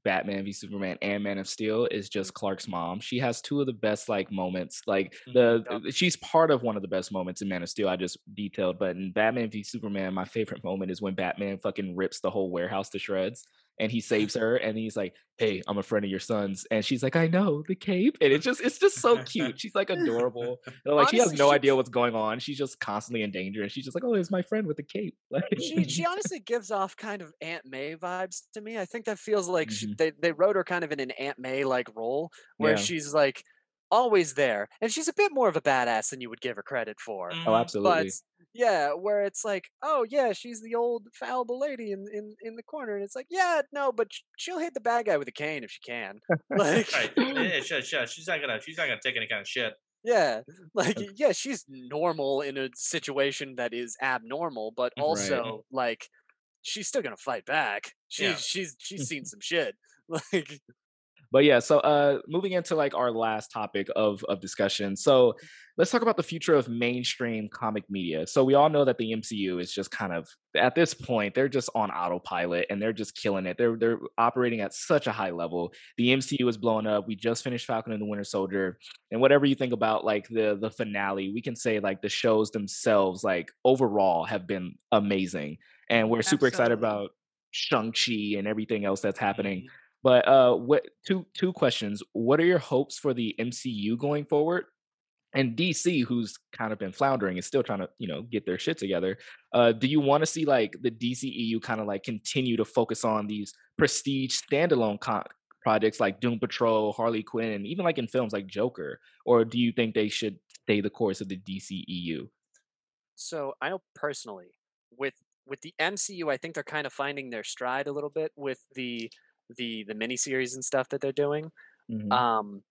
Batman v Superman and Man of Steel is just mm-hmm. Clark's mom. She has two of the best like moments. Like mm-hmm. the Yep. she's part of one of the best moments in Man of Steel I just detailed, but in Batman v Superman my favorite moment is when Batman fucking rips the whole warehouse to shreds and he saves her and he's like, "Hey, I'm a friend of your son's." And she's like, "I know, the cape." And it's just it's just so cute. She's like adorable. And, like she has no she- idea what's going on. She's just constantly in danger and she's just like, "Oh, it's my friend with the cape." Like She, she honestly gives off kind of Aunt May vibes to me. I think that feels like she, Mhm. they, they wrote her kind of in an Aunt May like role where Yeah. she's like always there. And she's a bit more of a badass than you would give her credit for. Oh, Mhm. absolutely. but yeah where it's like oh yeah she's the old fallible lady in in, in the corner and it's like yeah no but she'll hit the bad guy with a cane if she can like Right. Yeah, sure, sure. She's not gonna. She's not gonna take any kind of shit. yeah like yeah she's normal in a situation that is abnormal but Right. also like she's still gonna fight back she's Yeah. she's she's seen some shit like but yeah so uh moving into like our last topic of of discussion so let's talk about the future of mainstream comic media. So we all know that the mcu is just kind of at this point they're just on autopilot and they're just killing it. They're they're operating at such a high level. The mcu is blowing up. We just finished falcon and the winter soldier and whatever you think about like the the finale we can say like the shows themselves like overall have been amazing. And we're super excited about shang-chi and everything else that's happening. Mhm. But uh, what two two questions? What are your hopes for the MCU going forward? And DC, who's kind of been floundering, is still trying to you know get their shit together. Uh, do you want to see like the DCEU kind of like continue to focus on these prestige standalone co- projects like Doom Patrol, Harley Quinn, and even like in films like Joker, or do you think they should stay the course of the DCEU? So I know personally with with the MCU, I think they're kind of finding their stride a little bit with the the the miniseries and stuff that they're doing. Mhm. Um,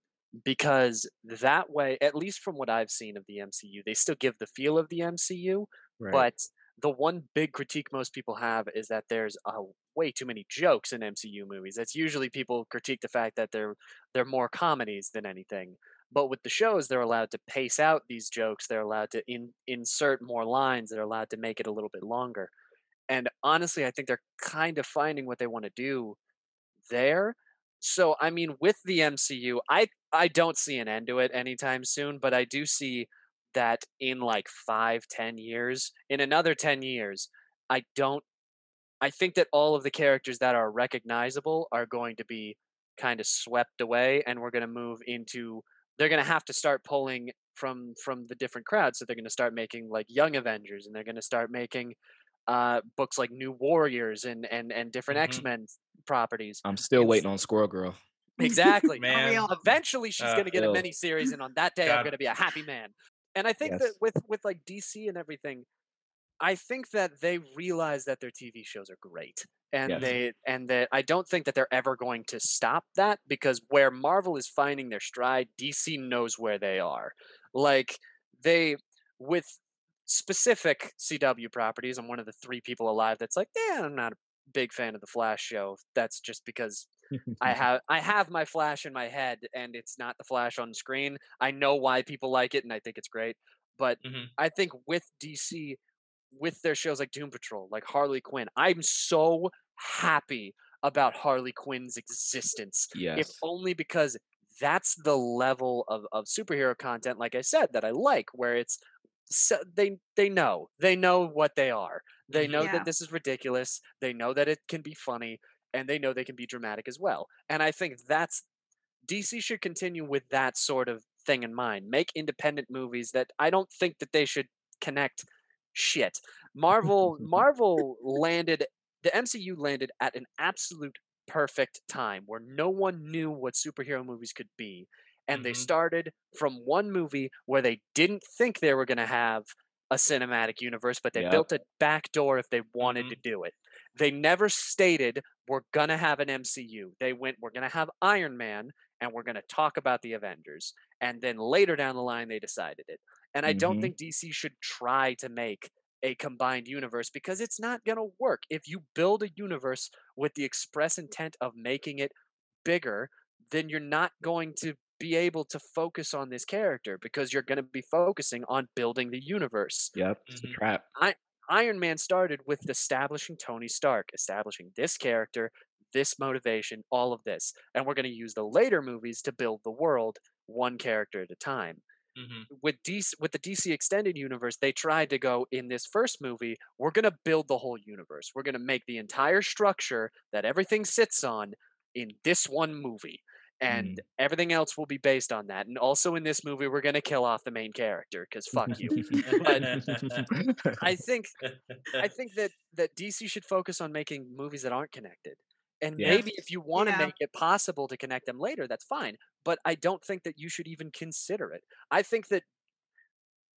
because that way, at least from what I've seen of the MCU, they still give the feel of the MCU. Right. But the one big critique most people have is that there's uh, way too many jokes in MCU movies. That's usually people critique the fact that they're they're more comedies than anything. But with the shows, they're allowed to pace out these jokes. They're allowed to in, insert more lines. They're allowed to make it a little bit longer. And honestly, I think they're kind of finding what they want to do there. So I mean, with the MCU, I I don't see an end to it anytime soon, but I do see that in like five, ten years, in another ten years, I don't. I think that all of the characters that are recognizable are going to be kind of swept away, and we're going to move into. They're going to have to start pulling from from the different crowds, so they're going to start making like Young Avengers, and they're going to start making uh books like New Warriors and and and different Mhm. X Men properties. I'm still it's- waiting on Squirrel Girl. Exactly. Man. Eventually, she's Uh, going to get a mini series, and on that day, I'm going to be a happy man. And I think that with with like DC and everything, I think that they realize that their TV shows are great, and Yes. they and that I don't think that they're ever going to stop that because where Marvel is finding their stride, DC knows where they are. Like they with specific CW properties, I'm one of the three people alive that's like, yeah, I'm not a big fan of the Flash show. That's just because I have I have my Flash in my head, and it's not the Flash on screen. I know why people like it, and I think it's great. But Mhm. I think with DC, with their shows like Doom Patrol, like Harley Quinn, I'm so happy about Harley Quinn's existence. Yes. If only because that's the level of, of superhero content, like I said, that I like, where it's so they they know they know what they are. They Mhm. know Yeah. that this is ridiculous. They know that it can be funny, and they know they can be dramatic as well. And I think that's DC should continue with that sort of thing in mind. Make independent movies that I don't think that they should connect shit. Marvel Marvel landed the MCU landed at an absolute perfect time where no one knew what superhero movies could be. And they Mhm. started from one movie where they didn't think they were going to have a cinematic universe, but they Yep. built a back door if they wanted Mhm. to do it. They never stated we're going to have an MCU. They went we're going to have Iron Man and we're going to talk about the Avengers. And then later down the line they decided it. And I don't Mhm. think DC should try to make a combined universe because it's not going to work. If you build a universe with the express intent of making it bigger, then you're not going to be able to focus on this character because you're going to be focusing on building the universe. Yep. It's a trap. Iron Man started with establishing Tony Stark, establishing this character, this motivation, all of this. And we're going to use the later movies to build the world one character at a time Mhm. with DC with the DC extended universe, they tried to go in this first movie, we're going to build the whole universe. We're going to make the entire structure that everything sits on in this one movie. And mm-hmm. everything else will be based on that. And also in this movie, we're going to kill off the main character because fuck you. but I think I think that that DC should focus on making movies that aren't connected. And Yeah. maybe if you want to Yeah. make it possible to connect them later, that's fine. But I don't think that you should even consider it. I think that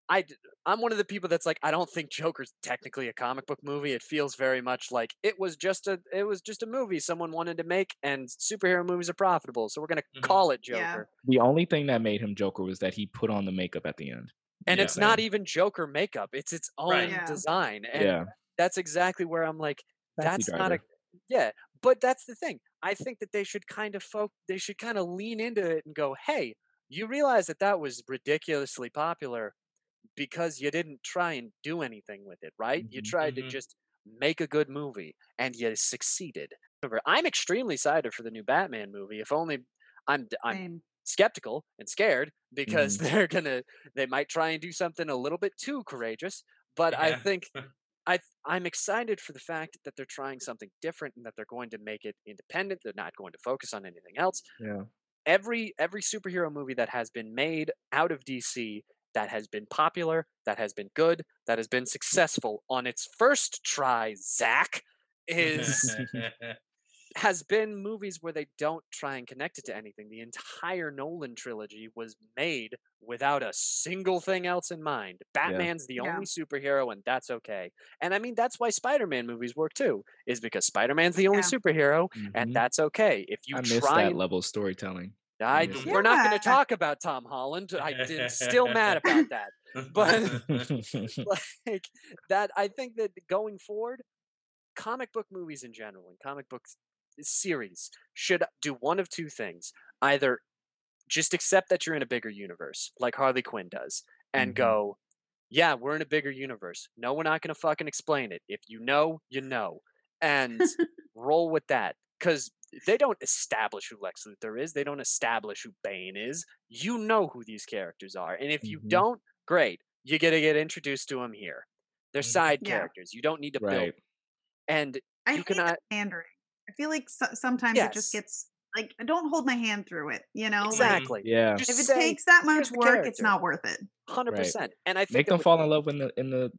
I d- I'm one of the people that's like I don't think Joker's technically a comic book movie. It feels very much like it was just a it was just a movie someone wanted to make and superhero movies are profitable, so we're going to Mhm. call it Yeah. Joker. the only thing that made him Joker was that he put on the makeup at the end. And Yeah. it's not even Joker makeup. It's its own Right. Yeah. design. And yeah. that's exactly where I'm like Taxi that's not a yeah but that's the thing i think that they should kind of folk they should kind of lean into it and go hey you realize that that was ridiculously popular because you didn't try and do anything with it right you Mhm. tried Mhm. to just make a good movie and you succeeded Remember, i'm extremely excited for the new batman movie if only i'm i'm Same. skeptical and scared because they're gonna they might try and do something a little bit too courageous but i think I I'm excited for the fact that they're trying something different and that they're going to make it independent. They're not going to focus on anything else. Yeah. Every every superhero movie that has been made out of DC that has been popular, that has been good, that has been successful on its first try, Zach, is has been movies where they don't try and connect it to anything. The entire Nolan trilogy was made without a single thing else in mind. Batman's the Yeah. only superhero, and that's okay. And I mean, that's why Spider Man movies work too, is because Spider Man's the only Yeah. superhero, Mhm. and that's okay. If you I miss that and level of storytelling. I, miss it. we're not going to talk about Tom Holland. I'm still mad about that. But like that, I think that going forward, comic book movies in general and comic book series should do one of two things: either just accept that you're in a bigger universe, like Harley Quinn does, and Mhm. go, "Yeah, we're in a bigger universe. No, we're not going to fucking explain it. If you know, you know," and roll with that because they don't establish who Lex Luthor is. They don't establish who Bane is. You know who these characters are, and if you Mhm. don't, great. You get to get introduced to them here. They're Mhm. side Yeah. characters. You don't need to build. And I You cannot- pandering. I feel like so- sometimes it just gets like don't hold my hand through it. You know, Like, Exactly. Yeah. if it say, takes that much "Here's the work, it's not worth it. Hundred Right. percent. And I think Make that them with- fall in love in the in the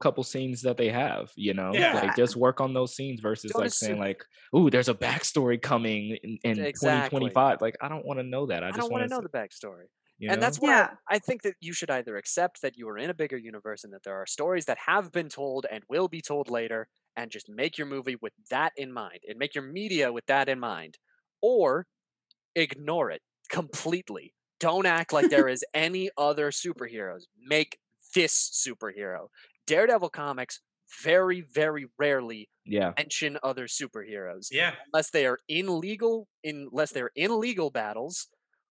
couple scenes that they have, you know? Yeah. Like just work on those scenes versus Don't like assume- saying like, "Ooh, there's a backstory coming in, in Exactly. 2025." Like I don't want to know that. I, I just don't want want to know the backstory. you and know? that's why Yeah. I think that you should either accept that you are in a bigger universe and that there are stories that have been told and will be told later, and just make your movie with that in mind and make your media with that in mind, or ignore it completely. Don't act like there is any other superheroes. Make this superhero. Daredevil comics very, very rarely yeah. mention other superheroes Yeah. unless they are in legal unless they're in legal battles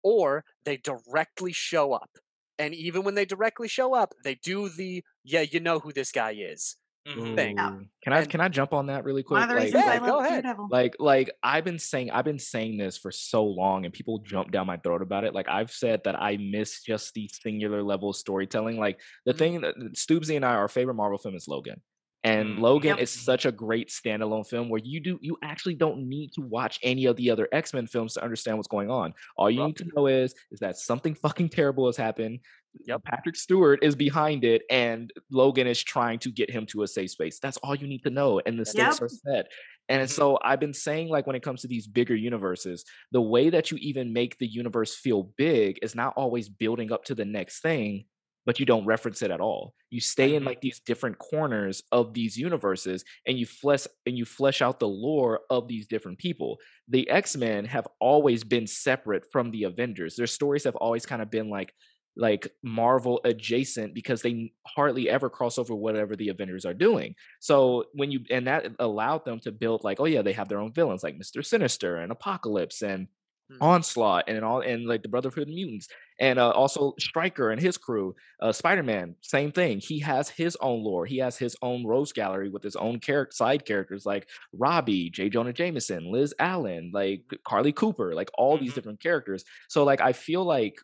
or they directly show up and even when they directly show up they do the yeah you know who this guy is Mhm. thing. Yeah. Can I And- can I jump on that really quick? One of the Like- Yeah, I go love ahead. Daredevil. like like i've been saying i've been saying this for so long and people jump down my throat about it like i've said that i miss just the singular level of storytelling like the Mhm. thing that stoobsy and i our favorite marvel film is logan and Mm, logan yep. is such a great standalone film where you do you actually don't need to watch any of the other x-men films to understand what's going on all you need to know is is that something fucking terrible has happened Yep. Patrick Stewart is behind it, and Logan is trying to get him to a safe space. That's all you need to know, and the stakes it. are set. And Mhm. so I've been saying, like, when it comes to these bigger universes, the way that you even make the universe feel big is not always building up to the next thing, but you don't reference it at all. You stay in Mhm. like these different corners of these universes, and you flesh and you flesh out the lore of these different people. The X Men have always been separate from the Avengers. Their stories have always kind of been like like Marvel adjacent because they hardly ever cross over whatever the Avengers are doing. So when you and that allowed them to build like, oh yeah, they have their own villains like Mister Sinister and Apocalypse and Mhm. Onslaught and all and like the Brotherhood of Mutants and uh, also Stryker and his crew. Uh, Spider Man, same thing. He has his own lore. He has his own Rogues Gallery with his own character side characters like Robbie, J. Jonah Jameson, Liz Allen, like Carlie Cooper, like all these Mhm. different characters. So like I feel like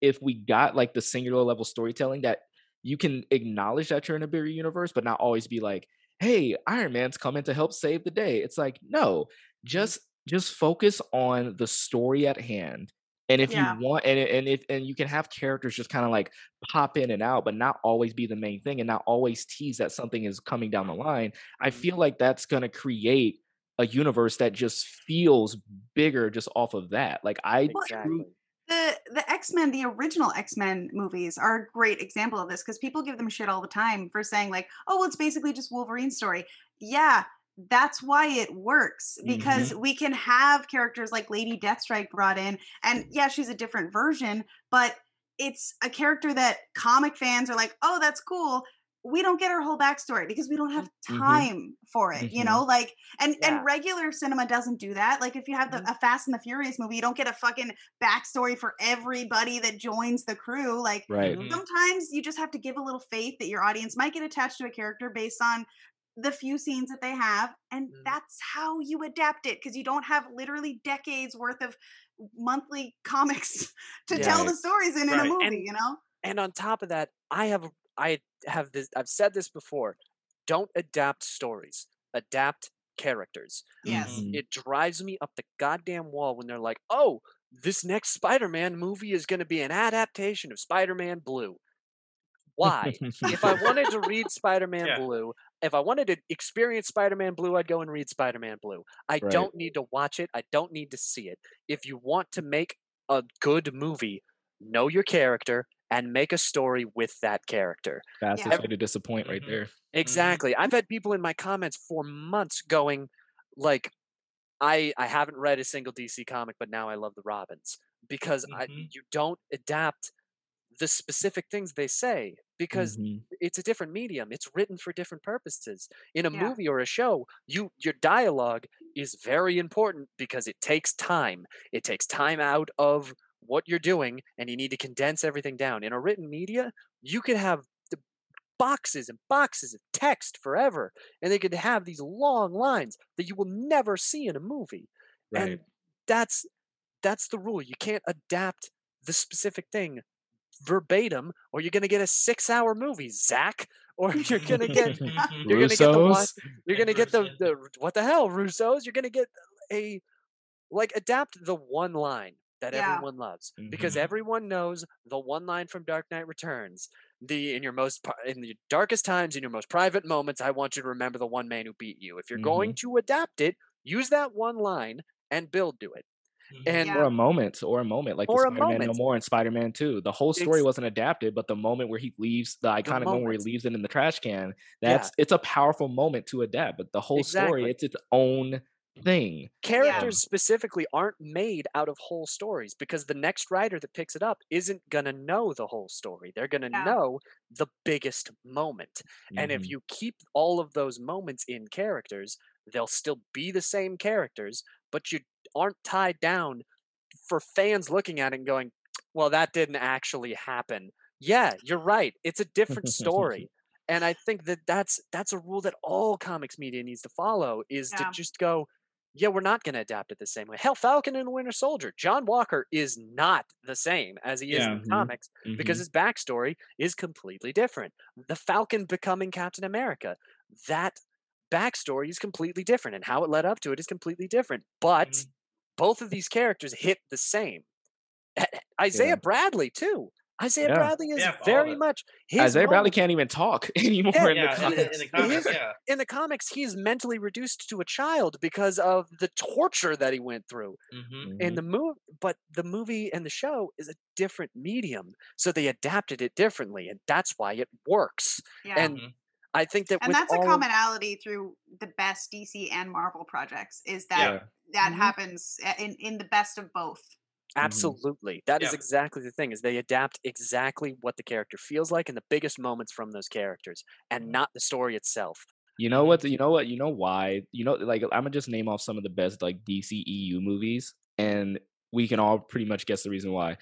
if we got like the singular level storytelling that you can acknowledge that you're in a bigger universe, but not always be like, hey, Iron Man's coming to help save the day. It's like, no, just just focus on the story at hand. And if Yeah. you want and and if and you can have characters just kind of like pop in and out, but not always be the main thing and not always tease that something is coming down the line. I mm-hmm. feel like that's gonna create a universe that just feels bigger just off of that. Like I exactly the the x-men the original x-men movies are a great example of this because people give them shit all the time for saying like oh well it's basically just wolverine's story yeah that's why it works because we can have characters like lady deathstrike brought in and yeah she's a different version but it's a character that comic fans are like oh that's cool we don't get her whole backstory because we don't have Mhm. time for it you Mhm. know like and Yeah. and regular cinema doesn't do that like if you have the, a fast and the furious movie you don't get a fucking backstory for everybody that joins the crew like right. Mhm. sometimes you just have to give a little faith that your audience might get attached to a character based on the few scenes that they have and Mhm. that's how you adapt it because you don't have literally decades worth of monthly comics to tell the stories in in a movie And- you know and on top of that i have i have this i've said this before don't adapt stories adapt characters yes Mhm. it drives me up the goddamn wall when they're like oh this next spider-man movie is going to be an adaptation of spider-man blue why if I wanted to read Spider-Man Yeah. Blue, if I wanted to experience Spider-Man Blue, I'd go and read Spider-Man Blue. I Right. don't need to watch it. I don't need to see it. If you want to make a good movie, know your character and make a story with that character. fastest way to disappoint right Mhm. there. Exactly. I've had people in my comments for months going like I I haven't read a single DC comic but now I love the Robins because I Mhm. you don't adapt the specific things they say because Mhm. it's a different medium it's written for different purposes in a Yeah. movie or a show you your dialogue is very important because it takes time it takes time out of what you're doing and you need to condense everything down in a written media you could have the boxes and boxes of text forever and they could have these long lines that you will never see in a movie Right. and that's that's the rule you can't adapt the specific thing verbatim or you're going to get a six hour movie zach or you're going to get you're gonna get the one- you're going to get the, the what the hell russos you're going to get a like adapt the one line that Yeah. everyone loves because Mhm. everyone knows the one line from Dark Knight Returns. The in your most in the darkest times, in your most private moments, I want you to remember the one man who beat you. If you're going to adapt it, use that one line and build to it. Mhm. And or a moment or a moment like Or the spider-man no moment. more and spider-man 2 the whole story Ex- wasn't adapted but the moment where he leaves the iconic moment where he leaves it in the trash can Yeah. that's it's a powerful moment to adapt but the whole Exactly. story it's its own thing characters specifically aren't made out of whole stories because the next writer that picks it up isn't gonna know the whole story. They're gonna Yeah. know the biggest moment. And if Mhm. you keep all of those moments in characters, they'll still be the same characters, but you aren't tied down for fans looking at it and going, well, that didn't actually happen. Yeah, you're right. It's a different story. and I think that that's that's a rule that all comics media needs to follow is Yeah. to just go, yeah, we're not going to adapt it the same way. Hell, Falcon and the Winter Soldier, John Walker is not the same as he is Yeah. in the Mhm. comics because Mhm. his backstory is completely different. The Falcon becoming Captain America, that backstory is completely different, and how it led up to it is completely different. But Mhm. Both of these characters hit the same. Isaiah Yeah. Bradley too. Isaiah Yeah. Bradley is Yeah, very much his Isaiah Bradley can't even talk anymore Yeah, in yeah, the in, the, comics. in the comics, is- yeah. in the comics, he's mentally reduced to a child because of the torture that he went through hmm in the movie. But the movie and the show is a different medium, so they adapted it differently, and that's why it works. Yeah. And Mhm. I think that and that's a all of- commonality through the best DC and Marvel projects is that Yeah. that Mhm. happens in in the best of both. Absolutely. That is Yeah. exactly the thing is they adapt exactly what the character feels like and the biggest moments from those characters and not the story itself. You know Mhm. what? You know what? You know why? You know, like I'm gonna just name off some of the best like DC EU movies, and we can all pretty much guess the reason why.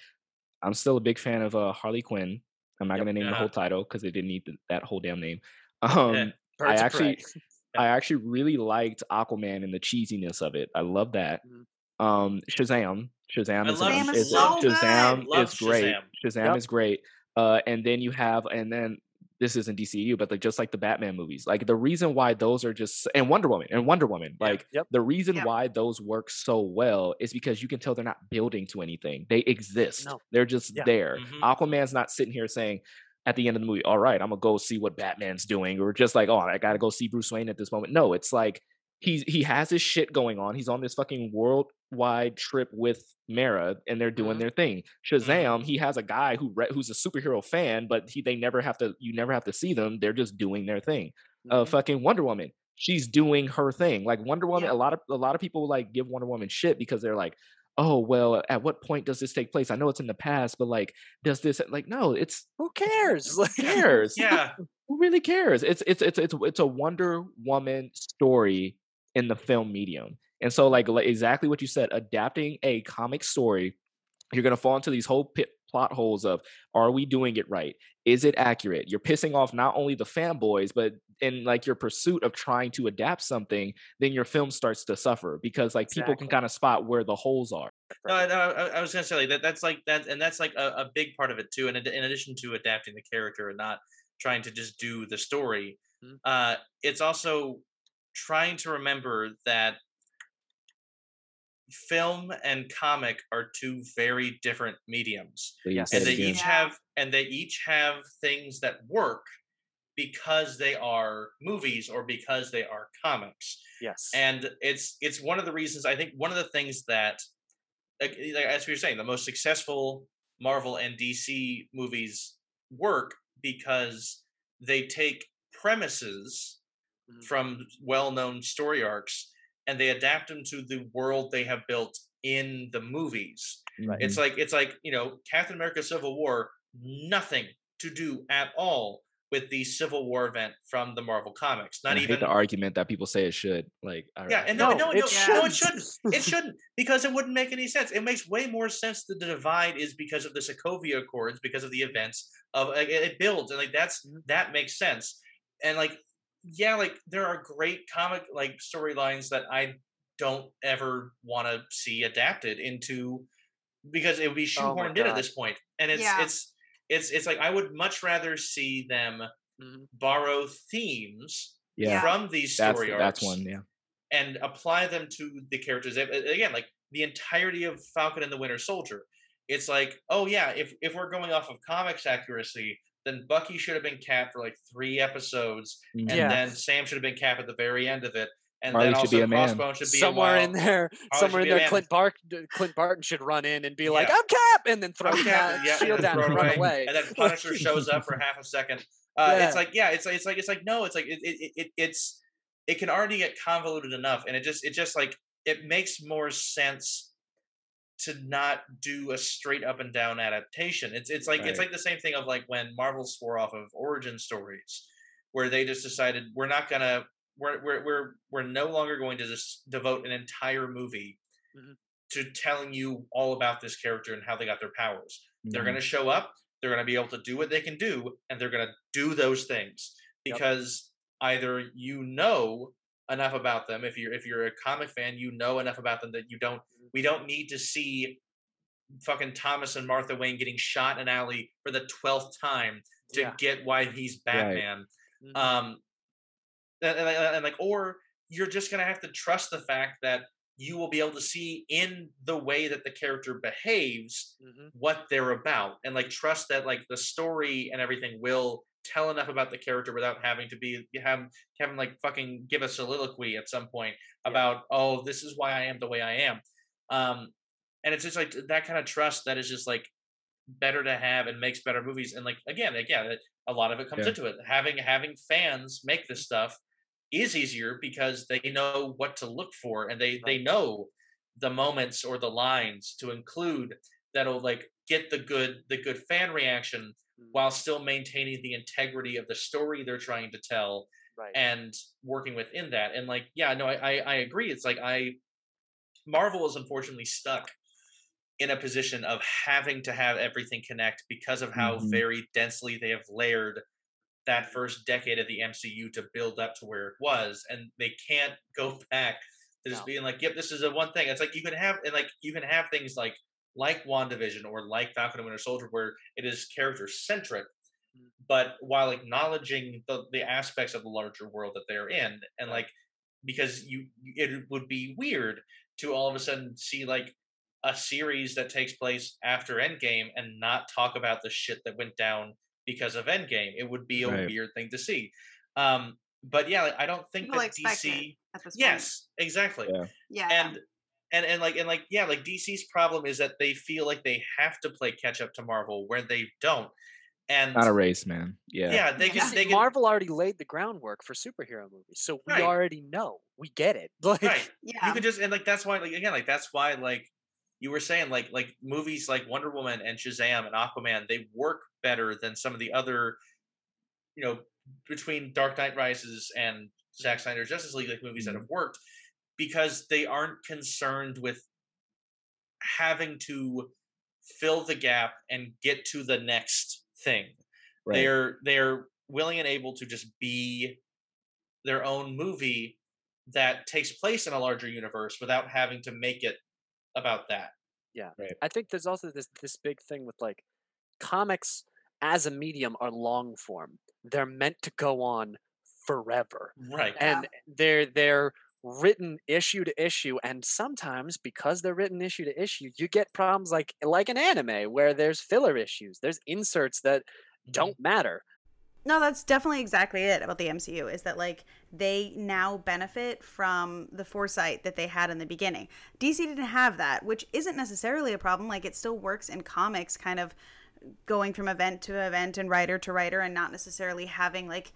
I'm still a big fan of uh, Harley Quinn. I'm not Yep. gonna name the Uh-huh. whole title because they didn't need th- that whole damn name. Um, I actually, Prey. I actually really liked Aquaman and the cheesiness of it. I love that. Mhm. Um, Shazam, Shazam is, Shazam is is so. Shazam Love is great. Shazam. Shazam Yep. is great. Uh, and then you have, and then this isn't DCU, but like just like the Batman movies, like the reason why those are just and Wonder Woman and Wonder Woman, Yeah. like Yep. the reason Yep. why those work so well is because you can tell they're not building to anything. They exist. No. They're just Yeah. there. Mhm. Aquaman's not sitting here saying at the end of the movie, all right, I'm gonna go see what Batman's doing, or just like, oh, I gotta go see Bruce Wayne at this moment. No, it's like he he has his shit going on. He's on this fucking worldwide trip with Mera, and they're doing Mhm. their thing. Shazam, he has a guy who re- who's a superhero fan, but he they never have to. You never have to see them. They're just doing their thing. Uh, Mhm. fucking Wonder Woman. She's doing her thing. Like Wonder Woman, Yeah. a lot of a lot of people like give Wonder Woman shit because they're like, oh well, at what point does this take place? I know it's in the past, but like, does this like no? It's Who cares? Like, who cares? Yeah. Who really cares? It's it's it's it's it's a Wonder Woman story in the film medium. And so like, like exactly what you said, adapting a comic story, you're gonna fall into these whole pit plot holes of are we doing it right? Is it accurate? You're pissing off not only the fanboys, but in like your pursuit of trying to adapt something, then your film starts to suffer because like people can kind of spot where the holes are. No, no, I, I was gonna say like that. That's like that, and that's like a, a big part of it too. And in, addition to adapting the character and not trying to just do the story, Mhm. uh, it's also trying to remember that film and comic are two very different mediums, Yes. and they again. each have and they each have things that work because they are movies or because they are comics yes. and it's it's one of the reasons I think one of the things that like, like as we were saying the most successful Marvel and DC movies work because they take premises Mhm. from well-known story arcs and they adapt them to the world they have built in the movies. Mhm. It's like it's like, you know, Captain America Civil War nothing to do at all with the Civil War event from the Marvel comics. Not And I even the argument that people say it should. Like, all yeah, right. and no, No, no, no, it no, it shouldn't. shouldn't. It shouldn't because it wouldn't make any sense. It makes way more sense that the divide is because of the Sokovia Accords, because of the events of like, it it builds, and like that's Mhm. that makes sense. And like, yeah, like there are great comic like storylines that I don't ever want to see adapted into because it would be Oh shoehorned in at this point, and it's Yeah. it's it's it's like I would much rather see them Mhm. borrow themes yeah, from these that's story that's arcs one. Yeah. and apply them to the characters. Again, like the entirety of Falcon and the Winter Soldier. It's like, oh yeah, if if we're going off of comics accuracy, then Bucky should have been Cap for like three episodes, and Yeah. then Sam should have been Cap at the very end of it, and Harley then should be also a man. Crossbone should be a somewhere in there, Harley somewhere in there. Clint Bark, Clint Barton should run in and be like, Yeah. "I'm Cap," and then throw Okay, the uh, yeah, shield down and run away, away. and then Punisher shows up for half a second. Uh, It's like, yeah, it's like, it's like, it's like, no, it's like, it, it, it, it's, it can already get convoluted enough, and it just, it just like, it makes more sense to not do a straight up and down adaptation. It's, it's like, it's like the same thing of like when Marvel swore off of origin stories, where they just decided we're not gonna, we're, we're, we're, we're no longer going to just devote an entire movie Mhm. to telling you all about this character and how they got their powers. They're Mhm. going to show up. They're going to be able to do what they can do, and they're going to do those things Yep. because either you know enough about them. If you're if you're a comic fan, you know enough about them that you don't. We don't need to see fucking Thomas and Martha Wayne getting shot in an alley for the twelfth time to Yeah. get why he's Batman. Mhm. Um, and, and, and like, or you're just gonna have to trust the fact that you will be able to see in the way that the character behaves Mhm. what they're about and like trust that like the story and everything will tell enough about the character without having to be have having like fucking give a soliloquy at some point Yeah. about oh this is why I am the way I am um and it's just like that kind of trust that is just like better to have and makes better movies and like again again a lot of it comes Yeah. into it having having fans make this stuff is easier because they know what to look for and they they know the moments or the lines to include that'll like get the good the good fan reaction. While still maintaining the integrity of the story they're trying to tell Right. and working within that and like yeah no I, I i agree it's like i marvel is unfortunately stuck in a position of having to have everything connect because of how Mhm. very densely they have layered that first decade of the mcu to build up to where it was and they can't go back to just No. being like yep this is a one thing it's like you can have and like you can have things like like wandavision or like falcon and winter soldier where it is character centric Mm. but while acknowledging the, the aspects of the larger world that they're in and like because you it would be weird to all of a sudden see like a series that takes place after endgame and not talk about the shit that went down because of endgame it would be a Right. weird thing to see um but yeah like, i don't think People that dc at this point. yes exactly Yeah. Yeah. and and and like and like yeah like dc's problem is that they feel like they have to play catch up to marvel where they don't and Not a race, man. Yeah. yeah they You can they can Marvel already laid the groundwork for superhero movies, so we Right. already know. We get it. Like, right yeah. you could just and like that's why like again like that's why like you were saying like like movies like Wonder Woman and Shazam and Aquaman they work better than some of the other you know between Dark Knight Rises and Zack Snyder's Justice League like movies that Mhm. have worked because they aren't concerned with having to fill the gap and get to the next thing Right. they're they're willing and able to just be their own movie that takes place in a larger universe without having to make it about that. Yeah. I think there's also this this big thing with like comics as a medium are long form. They're meant to go on forever. Right. Yeah. and they're they're written issue to issue and sometimes because they're written issue to issue you get problems like like an anime where there's filler issues there's inserts that mm-hmm. don't matter No, that's definitely exactly it about the MCU is that like they now benefit from the foresight that they had in the beginning. DC didn't have that, which isn't necessarily a problem. Like it still works in comics kind of going from event to event and writer to writer and not necessarily having like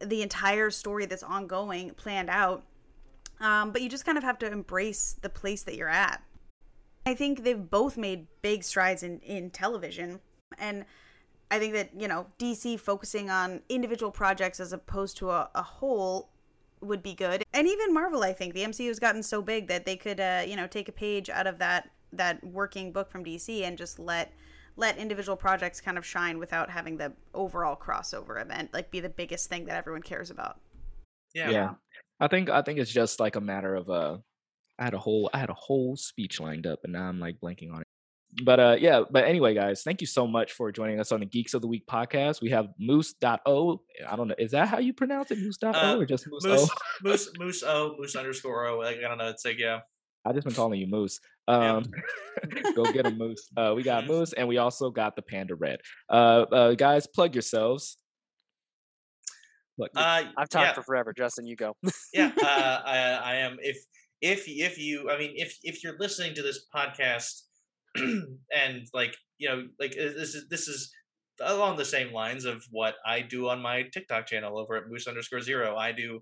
the entire story that's ongoing planned out. Um, but you just kind of have to embrace the place that you're at. I think they've both made big strides in, in television. And I think that, you know, DC focusing on individual projects as opposed to a, a whole would be good. And even Marvel, I think the MCU has gotten so big that they could, uh, you know, take a page out of that that working book from DC and just let let individual projects kind of shine without having the overall crossover event like be the biggest thing that everyone cares about. Yeah. yeah. I think I think it's just like a matter of uh I had a whole I had a whole speech lined up and now I'm like blanking on it. But uh yeah, but anyway guys, thank you so much for joining us on the Geeks of the Week podcast. We have moose.o. I don't know, is that how you pronounce it? Moose.o Uh, or just moose, Moose, o? Moose, Moose O, Moose underscore O. Like, I don't know. It's like yeah. I just been calling you Moose. Um, go get a Moose. Uh, we got Moose, and we also got the Panda Red. Uh, uh guys, plug yourselves. Look, uh, I've talked yeah. for forever. Justin, you go. yeah, uh, I, I am. If if if you, I mean, if if you're listening to this podcast and like you know, like this is this is along the same lines of what I do on my TikTok channel over at Moose underscore Zero. I do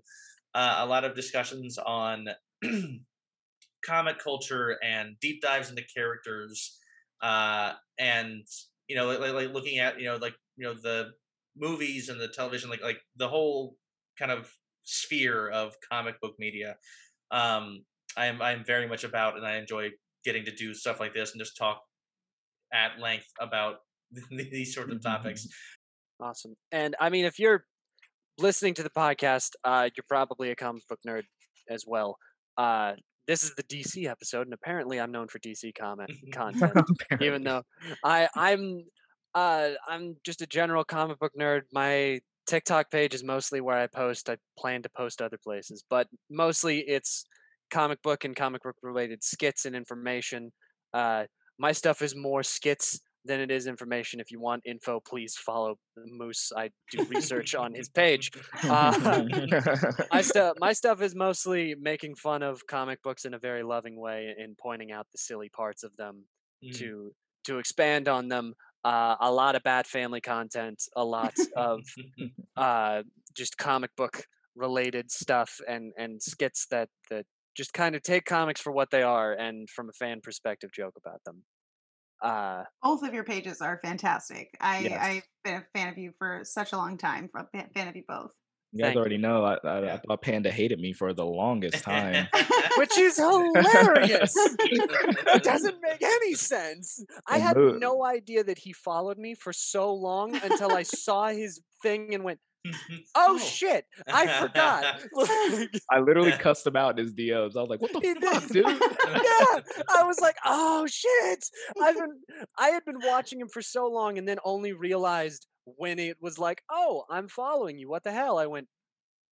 uh, a lot of discussions on comic culture and deep dives into characters, uh, and you know, like, like looking at you know, like you know, the movies and the television, like like the whole kind of sphere of comic book media. Um, I'm I'm very much about, and I enjoy getting to do stuff like this and just talk at length about these sort of topics. Awesome. And I mean, if you're listening to the podcast, uh, you're probably a comic book nerd as well. Uh, this is the DC episode, and apparently, I'm known for DC comic content, even though I I'm uh, I'm just a general comic book nerd. My TikTok page is mostly where I post. I plan to post other places, but mostly it's comic book and comic book related skits and information. Uh, my stuff is more skits than it is information. If you want info, please follow Moose. I do research on his page. Uh, my stuff, my stuff is mostly making fun of comic books in a very loving way and pointing out the silly parts of them mm. to to expand on them. Uh, a lot of Bat family content, a lot of uh, just comic book related stuff and and skits that that just kind of take comics for what they are and from a fan perspective joke about them. Uh, Both of your pages are fantastic. I yes. I've been a fan of you for such a long time. A fan of you both. You guys already know I, I, yeah. I, thought Panda hated me for the longest time, which is hilarious. it doesn't make any sense. I had no idea that he followed me for so long until I saw his thing and went, oh, oh, shit! I forgot. I literally cussed him out in his DMs. I was like, "What the fuck, dude?" yeah, I was like, "Oh shit!" I've been, I had been watching him for so long, and then only realized when it was like, "Oh, I'm following you." What the hell? I went,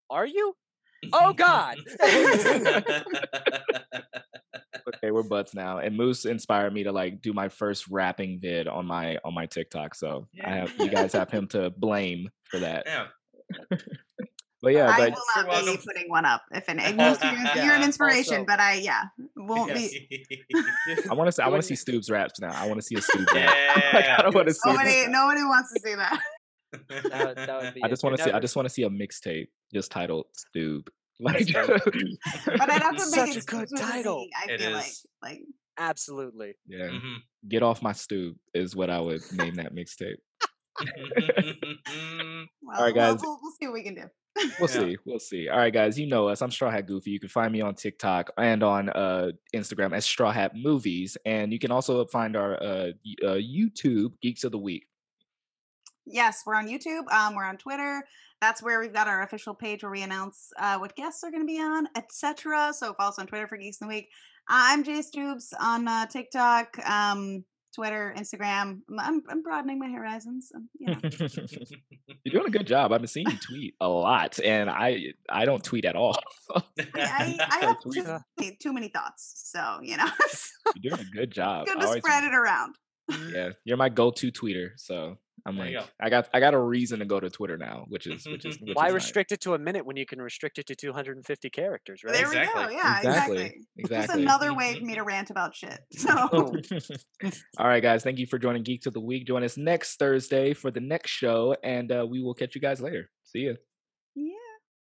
"Are you?" Oh God. okay, we're butts now. And Moose inspired me to like do my first rapping vid on my on my TikTok. So yeah. I have you guys have him to blame for that. Yeah. But yeah, I but, will not be putting one up. If an you're, yeah, you're an inspiration, also, but I yeah won't yes. be. I want to see. I want to see Stoops raps now. I want to see a Stoops rap. like, I don't want to see. Nobody, nobody wants to see that. that, that I just want to see. I just want to see a mixtape just titled Stoop. Like, but I'd have to make Such a good title. I feel like, like absolutely. Yeah, mm-hmm. get off my stoop is what I would name that mixtape. well, All right, guys. We'll, we'll, see what we can do. We'll yeah. see. We'll see. All right, guys. You know us. I'm Straw Hat Goofy. You can find me on TikTok and on uh, Instagram as Straw Hat Movies, and you can also find our uh, uh, YouTube Geeks of the Week. Yes, we're on YouTube. Um, we're on Twitter. That's where we've got our official page where we announce uh, what guests are going to be on, etc. So follow us on Twitter for Geeks of the Week. I'm Jay Stoops on uh, TikTok. Um, Twitter, Instagram. I'm, I'm broadening my horizons. Um, you know. You're doing a good job. I've been seeing you tweet a lot, and I I don't tweet at all. I, I, I have too, too, many thoughts, so you know. You're doing a good job. Good to spread it around. Yeah, you're my go-to tweeter, so I'm there like, I got I got a reason to go to Twitter now, which is which is which why is restrict nice. it to a minute when you can restrict it to 250 characters, right? There exactly. we go. Yeah, exactly. Exactly. exactly. Just another way for me to rant about shit. So, all right, guys, thank you for joining Geek to the Week. Join us next Thursday for the next show, and uh, we will catch you guys later. See you.